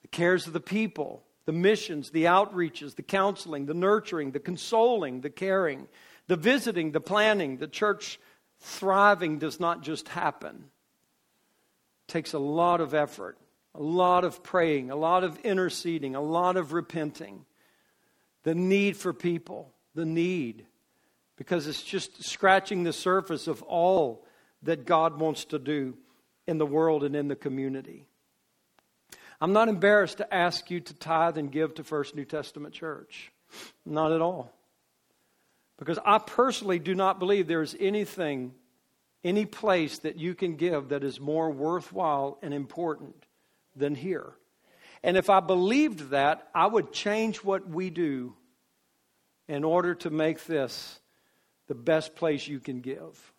the cares of the people, the missions, the outreaches, the counseling, the nurturing, the consoling, the caring, the visiting, the planning. The church thriving does not just happen. It takes a lot of effort, a lot of praying, a lot of interceding, a lot of repenting the need for people, the need, because it's just scratching the surface of all that God wants to do in the world and in the community. I'm not embarrassed to ask you to tithe and give to First New Testament Church. Not at all. Because I personally do not believe there is anything, any place that you can give that is more worthwhile and important than here. And if I believed that, I would change what we do in order to make this the best place you can give.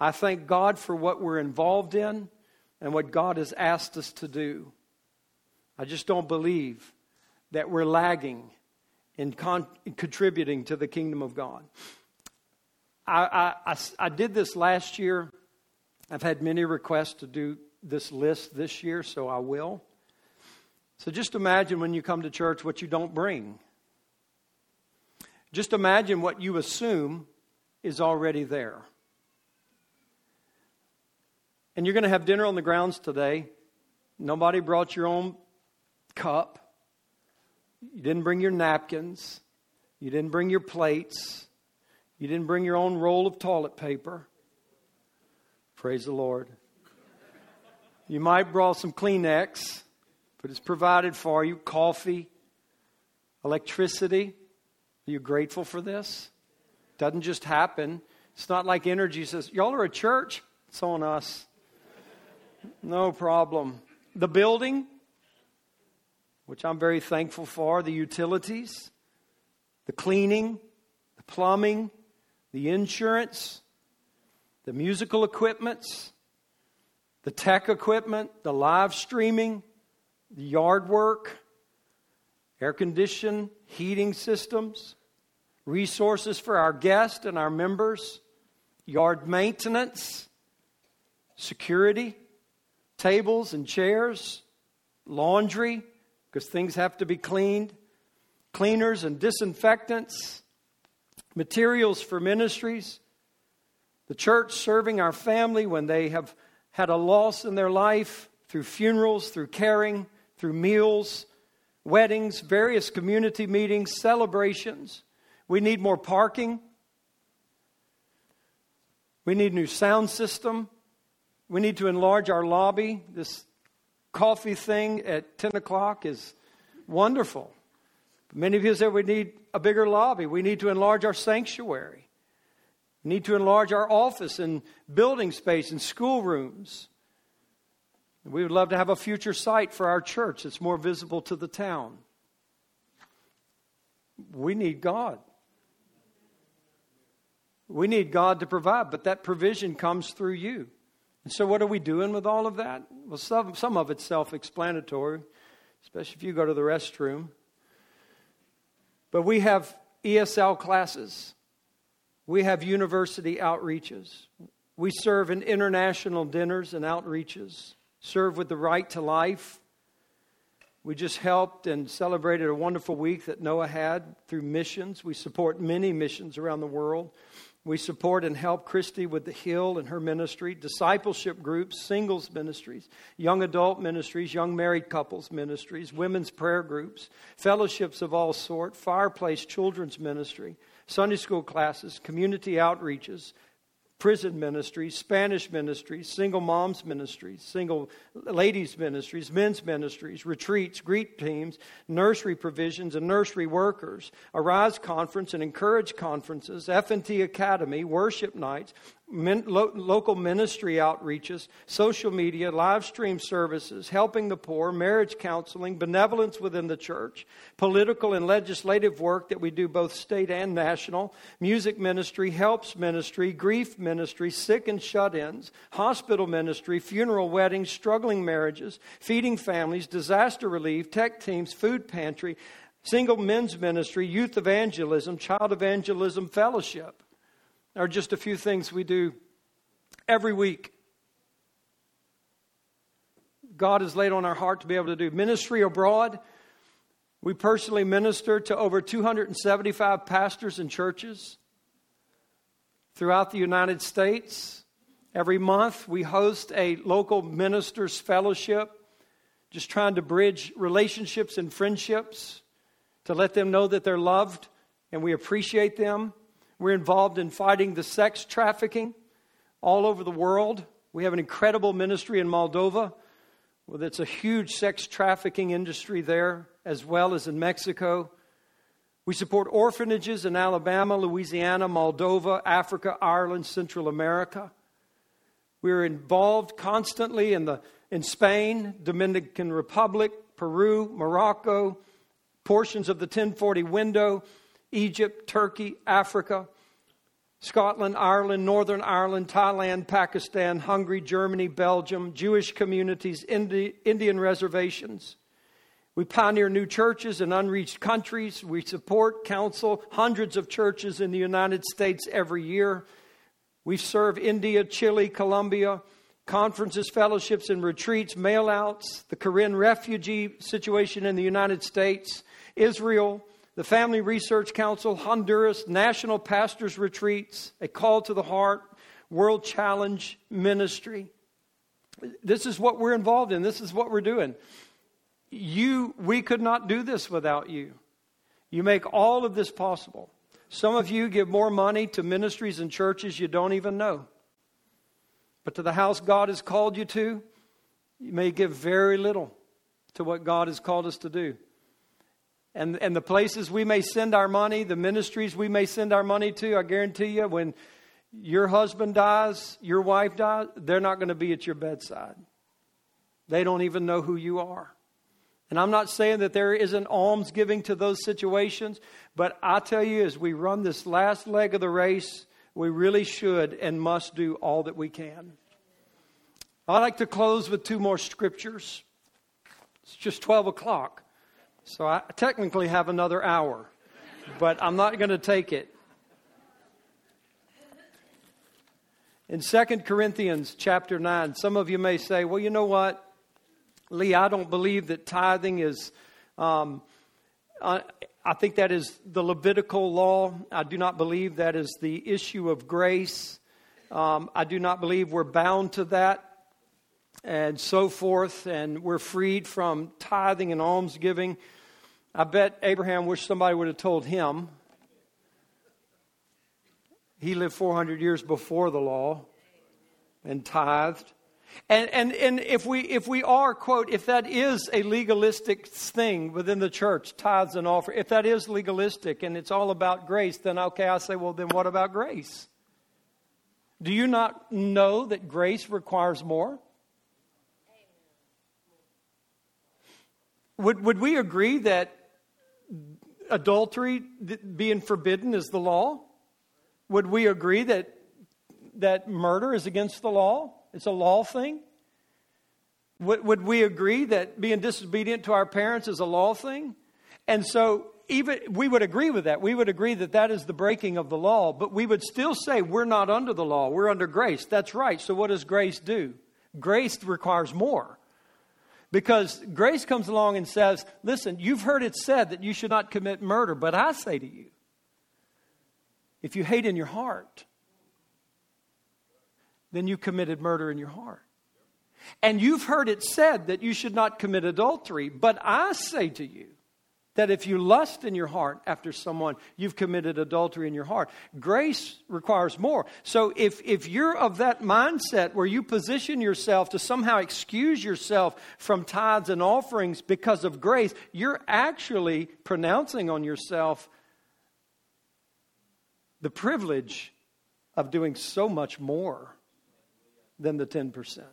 I thank God for what we're involved in and what God has asked us to do. I just don't believe that we're lagging in, con- in contributing to the kingdom of God. I, I, I, I did this last year. I've had many requests to do this list this year, so I will. So just imagine when you come to church what you don't bring. Just imagine what you assume is already there. And you're going to have dinner on the grounds today. Nobody brought your own cup. You didn't bring your napkins. You didn't bring your plates. You didn't bring your own roll of toilet paper. Praise the Lord. You might brought some Kleenex, but it's provided for you. Coffee, electricity. Are you grateful for this? Doesn't just happen. It's not like energy says, Y'all are a church. It's on us. No problem. The building, which I'm very thankful for, the utilities, the cleaning, the plumbing, the insurance, the musical equipments, the tech equipment, the live streaming, the yard work, air condition, heating systems, resources for our guests and our members, yard maintenance, security, tables and chairs, laundry, because things have to be cleaned, cleaners and disinfectants, materials for ministries, the church serving our family when they have had a loss in their life through funerals, through caring, through meals, weddings, various community meetings, celebrations. We need more parking. We need a new sound system. We need to enlarge our lobby. This coffee thing at 10 o'clock is wonderful. Many of you said we need a bigger lobby. We need to enlarge our sanctuary. We need to enlarge our office and building space and schoolrooms. We would love to have a future site for our church that's more visible to the town. We need God. We need God to provide, but that provision comes through you. And so, what are we doing with all of that? Well, some, some of it's self explanatory, especially if you go to the restroom. But we have ESL classes, we have university outreaches, we serve in international dinners and outreaches, serve with the right to life. We just helped and celebrated a wonderful week that Noah had through missions. We support many missions around the world. We support and help Christy with the Hill and her ministry, discipleship groups, singles ministries, young adult ministries, young married couples ministries, women's prayer groups, fellowships of all sort, fireplace children's ministry, Sunday school classes, community outreaches, prison ministries, Spanish ministries, single moms ministries, single ladies ministries, men's ministries, retreats, greet teams, nursery provisions, and nursery workers, Arise Conference and Encourage conferences, F&T Academy, worship nights, min, lo, local ministry outreaches, social media, live stream services, helping the poor, marriage counseling, benevolence within the church, political and legislative work that we do both state and national, music ministry, helps ministry, grief ministry, sick and shut ins, hospital ministry, funeral weddings, struggling marriages, feeding families, disaster relief, tech teams, food pantry, single men's ministry, youth evangelism, child evangelism fellowship are just a few things we do every week. God has laid on our heart to be able to do ministry abroad. We personally minister to over 275 pastors and churches throughout the United States. Every month, we host a local ministers' fellowship, just trying to bridge relationships and friendships to let them know that they're loved and we appreciate them. We're involved in fighting the sex trafficking all over the world. We have an incredible ministry in Moldova. Well, it's a huge sex trafficking industry there, as well as in Mexico. We support orphanages in Alabama, Louisiana, Moldova, Africa, Ireland, Central America. We're involved constantly in, the, in Spain, Dominican Republic, Peru, Morocco, portions of the 1040 window, Egypt, Turkey, Africa, Scotland, Ireland, Northern Ireland, Thailand, Pakistan, Hungary, Germany, Belgium, Jewish communities, Indi- Indian reservations. We pioneer new churches in unreached countries. We support, counsel hundreds of churches in the United States every year. We serve India, Chile, Colombia, conferences, fellowships, and retreats, mailouts, the Korean refugee situation in the United States, Israel, the Family Research Council, Honduras, National Pastors Retreats, A Call to the Heart, World Challenge Ministry. This is what we're involved in. This is what we're doing. You, we could not do this without you. You make all of this possible. Some of you give more money to ministries and churches you don't even know. But to the house God has called you to, you may give very little to what God has called us to do. And, and the places we may send our money, the ministries we may send our money to, I guarantee you, when your husband dies, your wife dies, they're not going to be at your bedside. They don't even know who you are. And I'm not saying that there isn't almsgiving to those situations, but I tell you, as we run this last leg of the race, we really should and must do all that we can. I'd like to close with two more scriptures. It's just 12 o'clock, so I technically have another hour, but I'm not going to take it. In 2 Corinthians chapter 9, some of you may say, well, you know what? Lee, I don't believe that tithing is, um, I, I think that is the Levitical law. I do not believe that is the issue of grace. Um, I do not believe we're bound to that and so forth, and we're freed from tithing and almsgiving. I bet Abraham wished somebody would have told him. He lived 400 years before the law and tithed. And, and, and if, we, if we are, quote, if that is a legalistic thing within the church, tithes and offer, if that is legalistic and it's all about grace, then okay, I say, well, then what about grace? Do you not know that grace requires more? Would, would we agree that adultery being forbidden is the law? Would we agree that, that murder is against the law? It's a law thing. Would, would we agree that being disobedient to our parents is a law thing? And so, even we would agree with that. We would agree that that is the breaking of the law, but we would still say we're not under the law, we're under grace. That's right. So, what does grace do? Grace requires more. Because grace comes along and says, listen, you've heard it said that you should not commit murder, but I say to you, if you hate in your heart, then you committed murder in your heart. And you've heard it said that you should not commit adultery, but I say to you that if you lust in your heart after someone, you've committed adultery in your heart. Grace requires more. So if, if you're of that mindset where you position yourself to somehow excuse yourself from tithes and offerings because of grace, you're actually pronouncing on yourself the privilege of doing so much more than the 10%.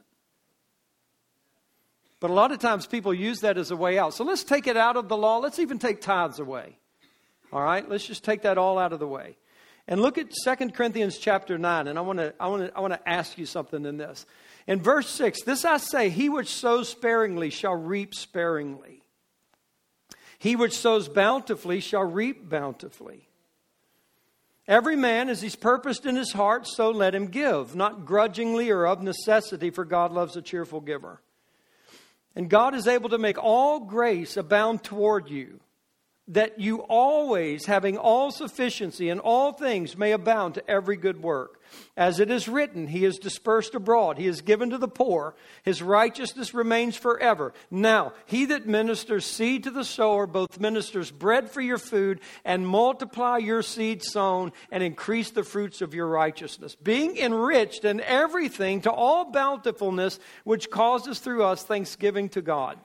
But a lot of times people use that as a way out. So let's take it out of the law. Let's even take tithes away. All right? Let's just take that all out of the way. And look at 2 Corinthians chapter 9, and I want to I want to I want to ask you something in this. In verse 6, this I say, he which sows sparingly shall reap sparingly. He which sows bountifully shall reap bountifully. Every man as he's purposed in his heart, so let him give, not grudgingly or of necessity, for God loves a cheerful giver. And God is able to make all grace abound toward you that you always, having all sufficiency in all things, may abound to every good work. As it is written, He is dispersed abroad, He is given to the poor, His righteousness remains forever. Now, He that ministers seed to the sower both ministers bread for your food, and multiply your seed sown, and increase the fruits of your righteousness, being enriched in everything to all bountifulness, which causes through us thanksgiving to God.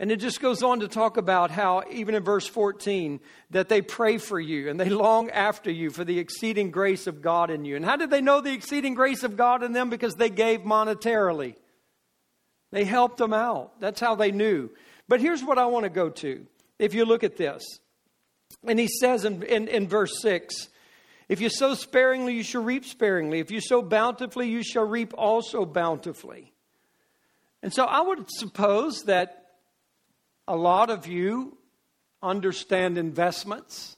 And it just goes on to talk about how, even in verse 14, that they pray for you and they long after you for the exceeding grace of God in you. And how did they know the exceeding grace of God in them? Because they gave monetarily. They helped them out. That's how they knew. But here's what I want to go to. If you look at this, and he says in, in, in verse 6 if you sow sparingly, you shall reap sparingly. If you sow bountifully, you shall reap also bountifully. And so I would suppose that a lot of you understand investments.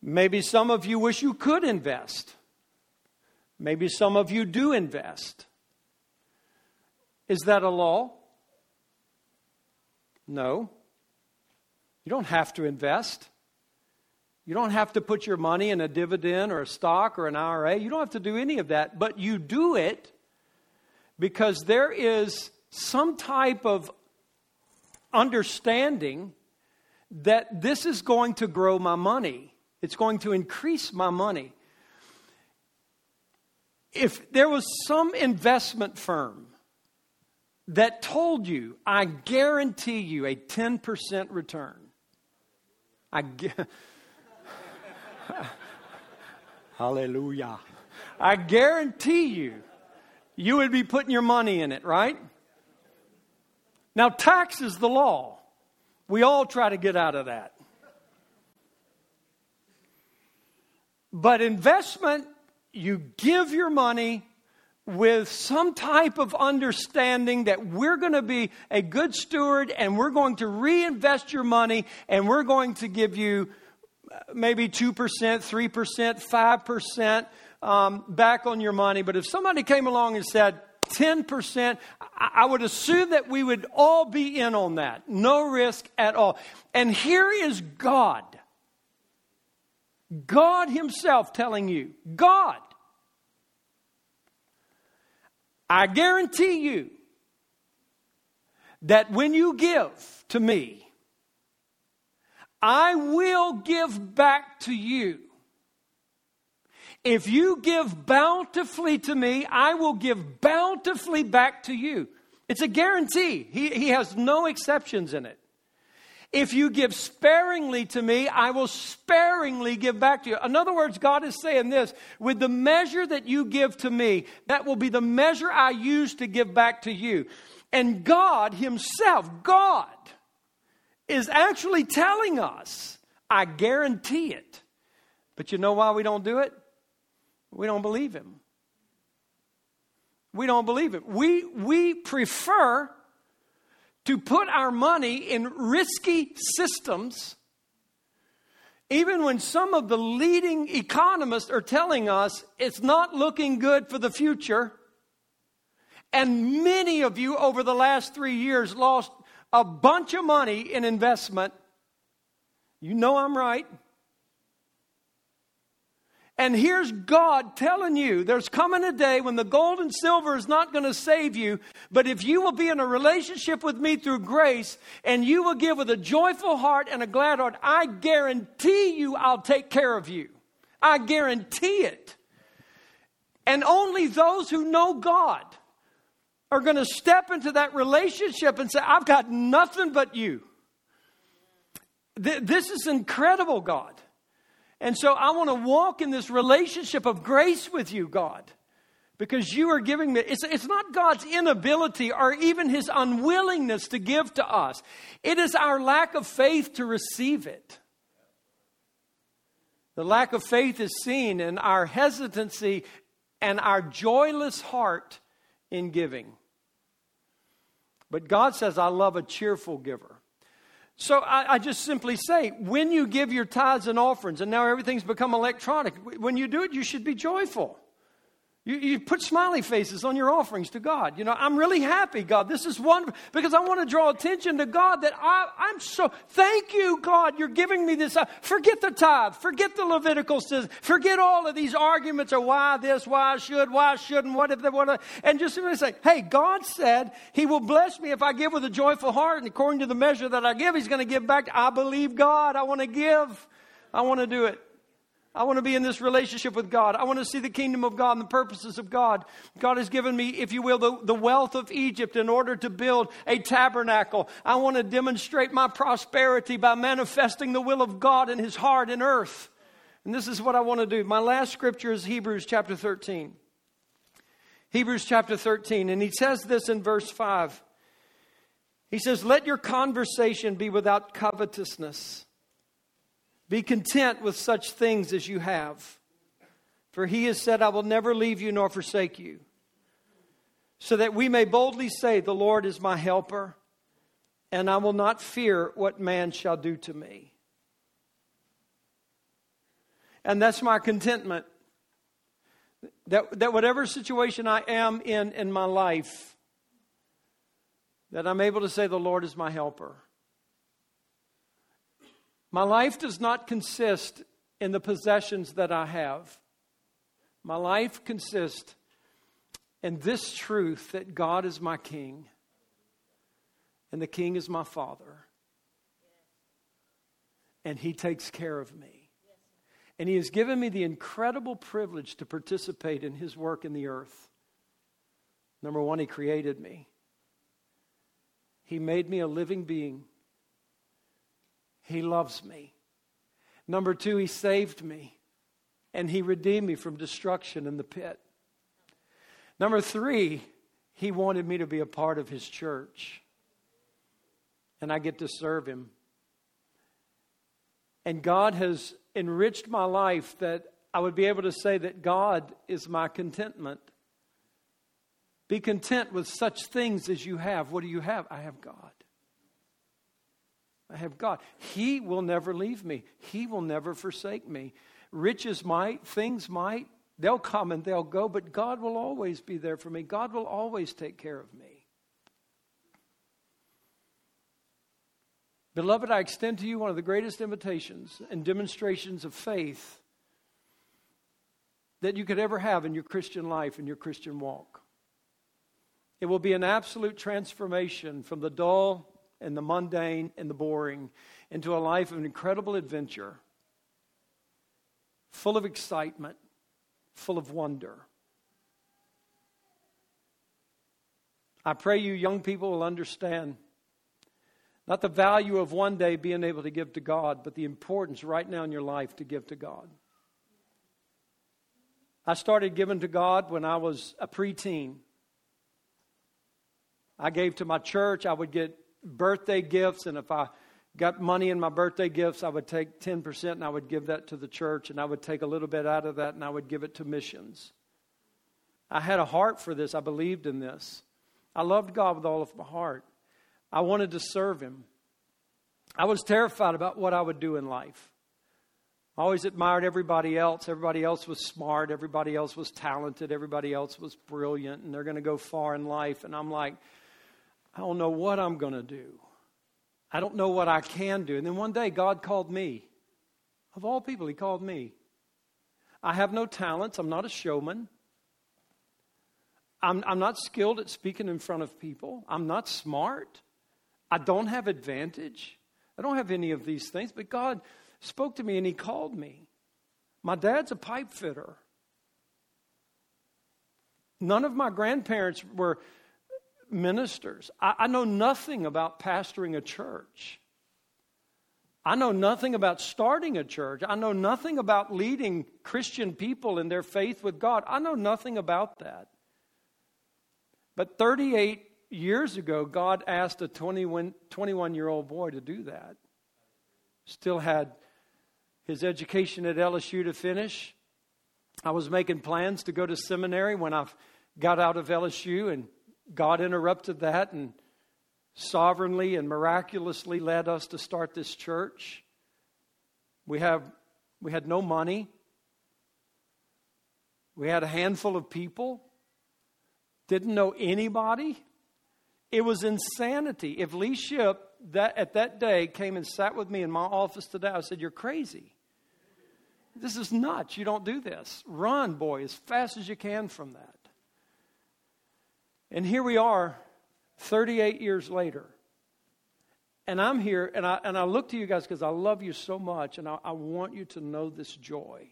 Maybe some of you wish you could invest. Maybe some of you do invest. Is that a law? No. You don't have to invest. You don't have to put your money in a dividend or a stock or an IRA. You don't have to do any of that. But you do it because there is some type of understanding that this is going to grow my money, it's going to increase my money. If there was some investment firm that told you, I guarantee you a 10% return, I Hallelujah. I guarantee you, you would be putting your money in it, right? Now, tax is the law. We all try to get out of that. But investment, you give your money with some type of understanding that we're going to be a good steward and we're going to reinvest your money and we're going to give you maybe 2%, 3%, 5% um, back on your money. But if somebody came along and said 10%, I would assume that we would all be in on that. No risk at all. And here is God. God Himself telling you, God, I guarantee you that when you give to me, I will give back to you. If you give bountifully to me, I will give bountifully back to you. It's a guarantee. He, he has no exceptions in it. If you give sparingly to me, I will sparingly give back to you. In other words, God is saying this with the measure that you give to me, that will be the measure I use to give back to you. And God Himself, God, is actually telling us, I guarantee it. But you know why we don't do it? We don't believe him. We don't believe it. We, we prefer to put our money in risky systems, even when some of the leading economists are telling us it's not looking good for the future. And many of you over the last three years lost a bunch of money in investment. You know I'm right. And here's God telling you there's coming a day when the gold and silver is not going to save you, but if you will be in a relationship with me through grace and you will give with a joyful heart and a glad heart, I guarantee you I'll take care of you. I guarantee it. And only those who know God are going to step into that relationship and say, I've got nothing but you. Th- this is incredible, God. And so I want to walk in this relationship of grace with you, God, because you are giving me. It's, it's not God's inability or even his unwillingness to give to us, it is our lack of faith to receive it. The lack of faith is seen in our hesitancy and our joyless heart in giving. But God says, I love a cheerful giver. So I, I, just simply say, when you give your tithes and offerings, and now everything's become electronic, when you do it, you should be joyful. You, you put smiley faces on your offerings to God. You know, I'm really happy, God. This is wonderful because I want to draw attention to God that I, I'm so, thank you, God, you're giving me this. Uh, forget the tithe, forget the Levitical says, forget all of these arguments of why this, why I should, why I shouldn't, what if, what, and just simply say, hey, God said He will bless me if I give with a joyful heart, and according to the measure that I give, He's going to give back. I believe God. I want to give. I want to do it. I want to be in this relationship with God. I want to see the kingdom of God and the purposes of God. God has given me, if you will, the, the wealth of Egypt in order to build a tabernacle. I want to demonstrate my prosperity by manifesting the will of God in his heart and earth. And this is what I want to do. My last scripture is Hebrews chapter 13. Hebrews chapter 13. And he says this in verse 5. He says, Let your conversation be without covetousness. Be content with such things as you have. For he has said, I will never leave you nor forsake you. So that we may boldly say, The Lord is my helper, and I will not fear what man shall do to me. And that's my contentment. That, that whatever situation I am in in my life, that I'm able to say, The Lord is my helper. My life does not consist in the possessions that I have. My life consists in this truth that God is my King and the King is my Father. And He takes care of me. And He has given me the incredible privilege to participate in His work in the earth. Number one, He created me, He made me a living being. He loves me. Number two, He saved me and He redeemed me from destruction in the pit. Number three, He wanted me to be a part of His church. And I get to serve Him. And God has enriched my life that I would be able to say that God is my contentment. Be content with such things as you have. What do you have? I have God. I have God. He will never leave me, He will never forsake me. Riches might, things might, they'll come and they'll go, but God will always be there for me. God will always take care of me. Beloved, I extend to you one of the greatest invitations and demonstrations of faith that you could ever have in your Christian life and your Christian walk. It will be an absolute transformation from the dull and the mundane and the boring into a life of incredible adventure, full of excitement, full of wonder. I pray you, young people, will understand not the value of one day being able to give to God, but the importance right now in your life to give to God. I started giving to God when I was a preteen. I gave to my church. I would get birthday gifts, and if I got money in my birthday gifts, I would take 10% and I would give that to the church, and I would take a little bit out of that and I would give it to missions. I had a heart for this. I believed in this. I loved God with all of my heart. I wanted to serve Him. I was terrified about what I would do in life. I always admired everybody else. Everybody else was smart. Everybody else was talented. Everybody else was brilliant, and they're going to go far in life. And I'm like, I don't know what I'm going to do. I don't know what I can do. And then one day, God called me. Of all people, He called me. I have no talents. I'm not a showman. I'm, I'm not skilled at speaking in front of people. I'm not smart. I don't have advantage. I don't have any of these things. But God spoke to me and He called me. My dad's a pipe fitter. None of my grandparents were ministers. I, I know nothing about pastoring a church. I know nothing about starting a church. I know nothing about leading Christian people in their faith with God. I know nothing about that. But 38 years ago, God asked a 21, 21 year old boy to do that. Still had his education at LSU to finish. I was making plans to go to seminary when I got out of LSU and God interrupted that and sovereignly and miraculously led us to start this church. We have we had no money. We had a handful of people. Didn't know anybody. It was insanity. If Lee Shipp that at that day came and sat with me in my office today, I said, You're crazy. This is nuts. You don't do this. Run, boy, as fast as you can from that. And here we are, 38 years later. And I'm here, and I, and I look to you guys because I love you so much, and I, I want you to know this joy.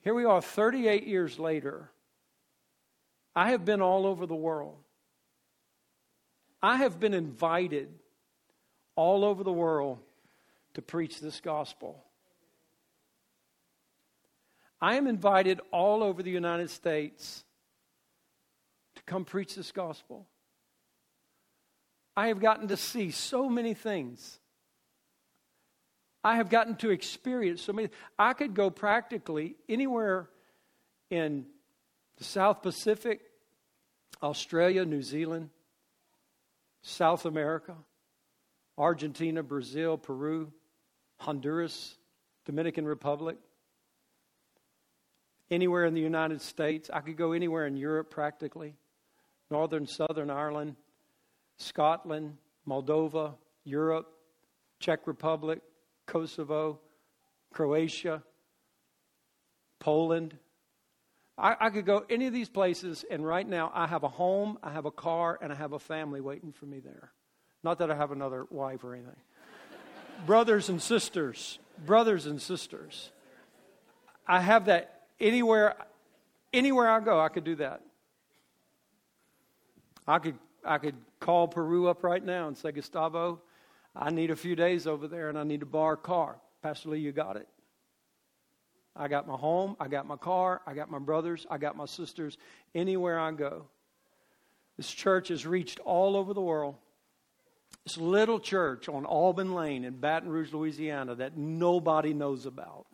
Here we are 38 years later. I have been all over the world. I have been invited all over the world to preach this gospel. I am invited all over the United States to come preach this gospel. I have gotten to see so many things. I have gotten to experience so many. I could go practically anywhere in the South Pacific, Australia, New Zealand, South America, Argentina, Brazil, Peru, Honduras, Dominican Republic, anywhere in the United States. I could go anywhere in Europe practically, Northern, Southern Ireland, Scotland, Moldova, Europe, Czech Republic, Kosovo, Croatia, Poland. I, I, could go any of these places, and right now I have a home, I have a car, and I have a family waiting for me there. Not that I have another wife or anything. brothers and sisters, brothers and sisters. I have that anywhere anywhere I go, I could do that. I could I could call Peru up right now and say, Gustavo, I need a few days over there and I need to borrow a car. Pastor Lee, you got it. I got my home, I got my car, I got my brothers, I got my sisters. Anywhere I go. This church has reached all over the world. This little church on Alban Lane in Baton Rouge, Louisiana, that nobody knows about.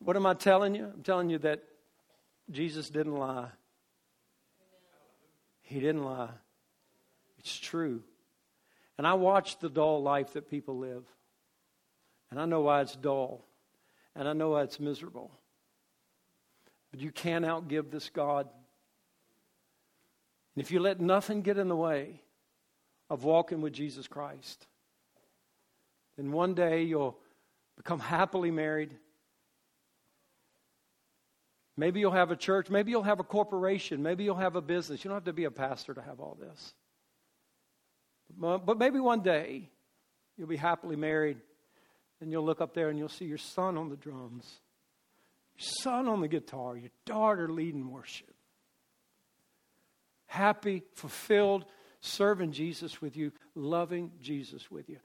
What am I telling you? I'm telling you that Jesus didn't lie. He didn't lie. It's true. And I watch the dull life that people live. And I know why it's dull. And I know why it's miserable. But you can't outgive this God. And if you let nothing get in the way of walking with Jesus Christ, then one day you'll become happily married. Maybe you'll have a church. Maybe you'll have a corporation. Maybe you'll have a business. You don't have to be a pastor to have all this. But maybe one day you'll be happily married and you'll look up there and you'll see your son on the drums, your son on the guitar, your daughter leading worship. Happy, fulfilled, serving Jesus with you, loving Jesus with you.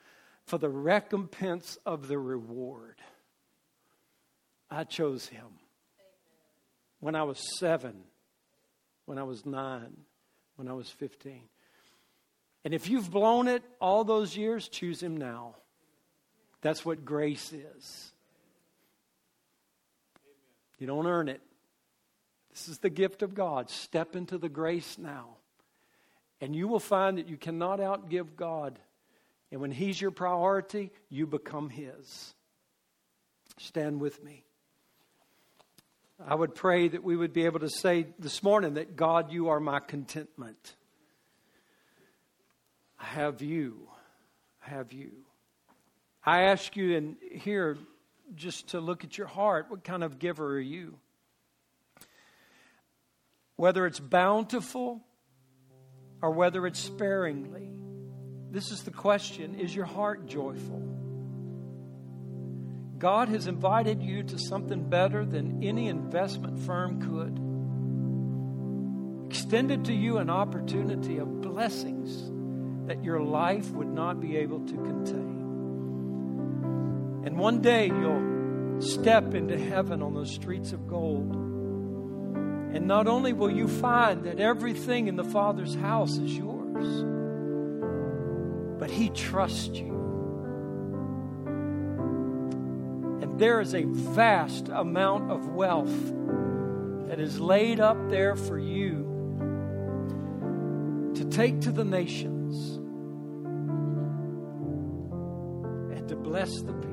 For the recompense of the reward, I chose him. When I was seven, when I was nine, when I was 15. And if you've blown it all those years, choose Him now. That's what grace is. You don't earn it. This is the gift of God. Step into the grace now. And you will find that you cannot outgive God. And when He's your priority, you become His. Stand with me. I would pray that we would be able to say this morning that God, you are my contentment I have you. Have you. I ask you in here just to look at your heart. What kind of giver are you? Whether it's bountiful or whether it's sparingly, this is the question Is your heart joyful? God has invited you to something better than any investment firm could. Extended to you an opportunity of blessings that your life would not be able to contain. And one day you'll step into heaven on those streets of gold. And not only will you find that everything in the Father's house is yours, but He trusts you. There is a vast amount of wealth that is laid up there for you to take to the nations and to bless the people.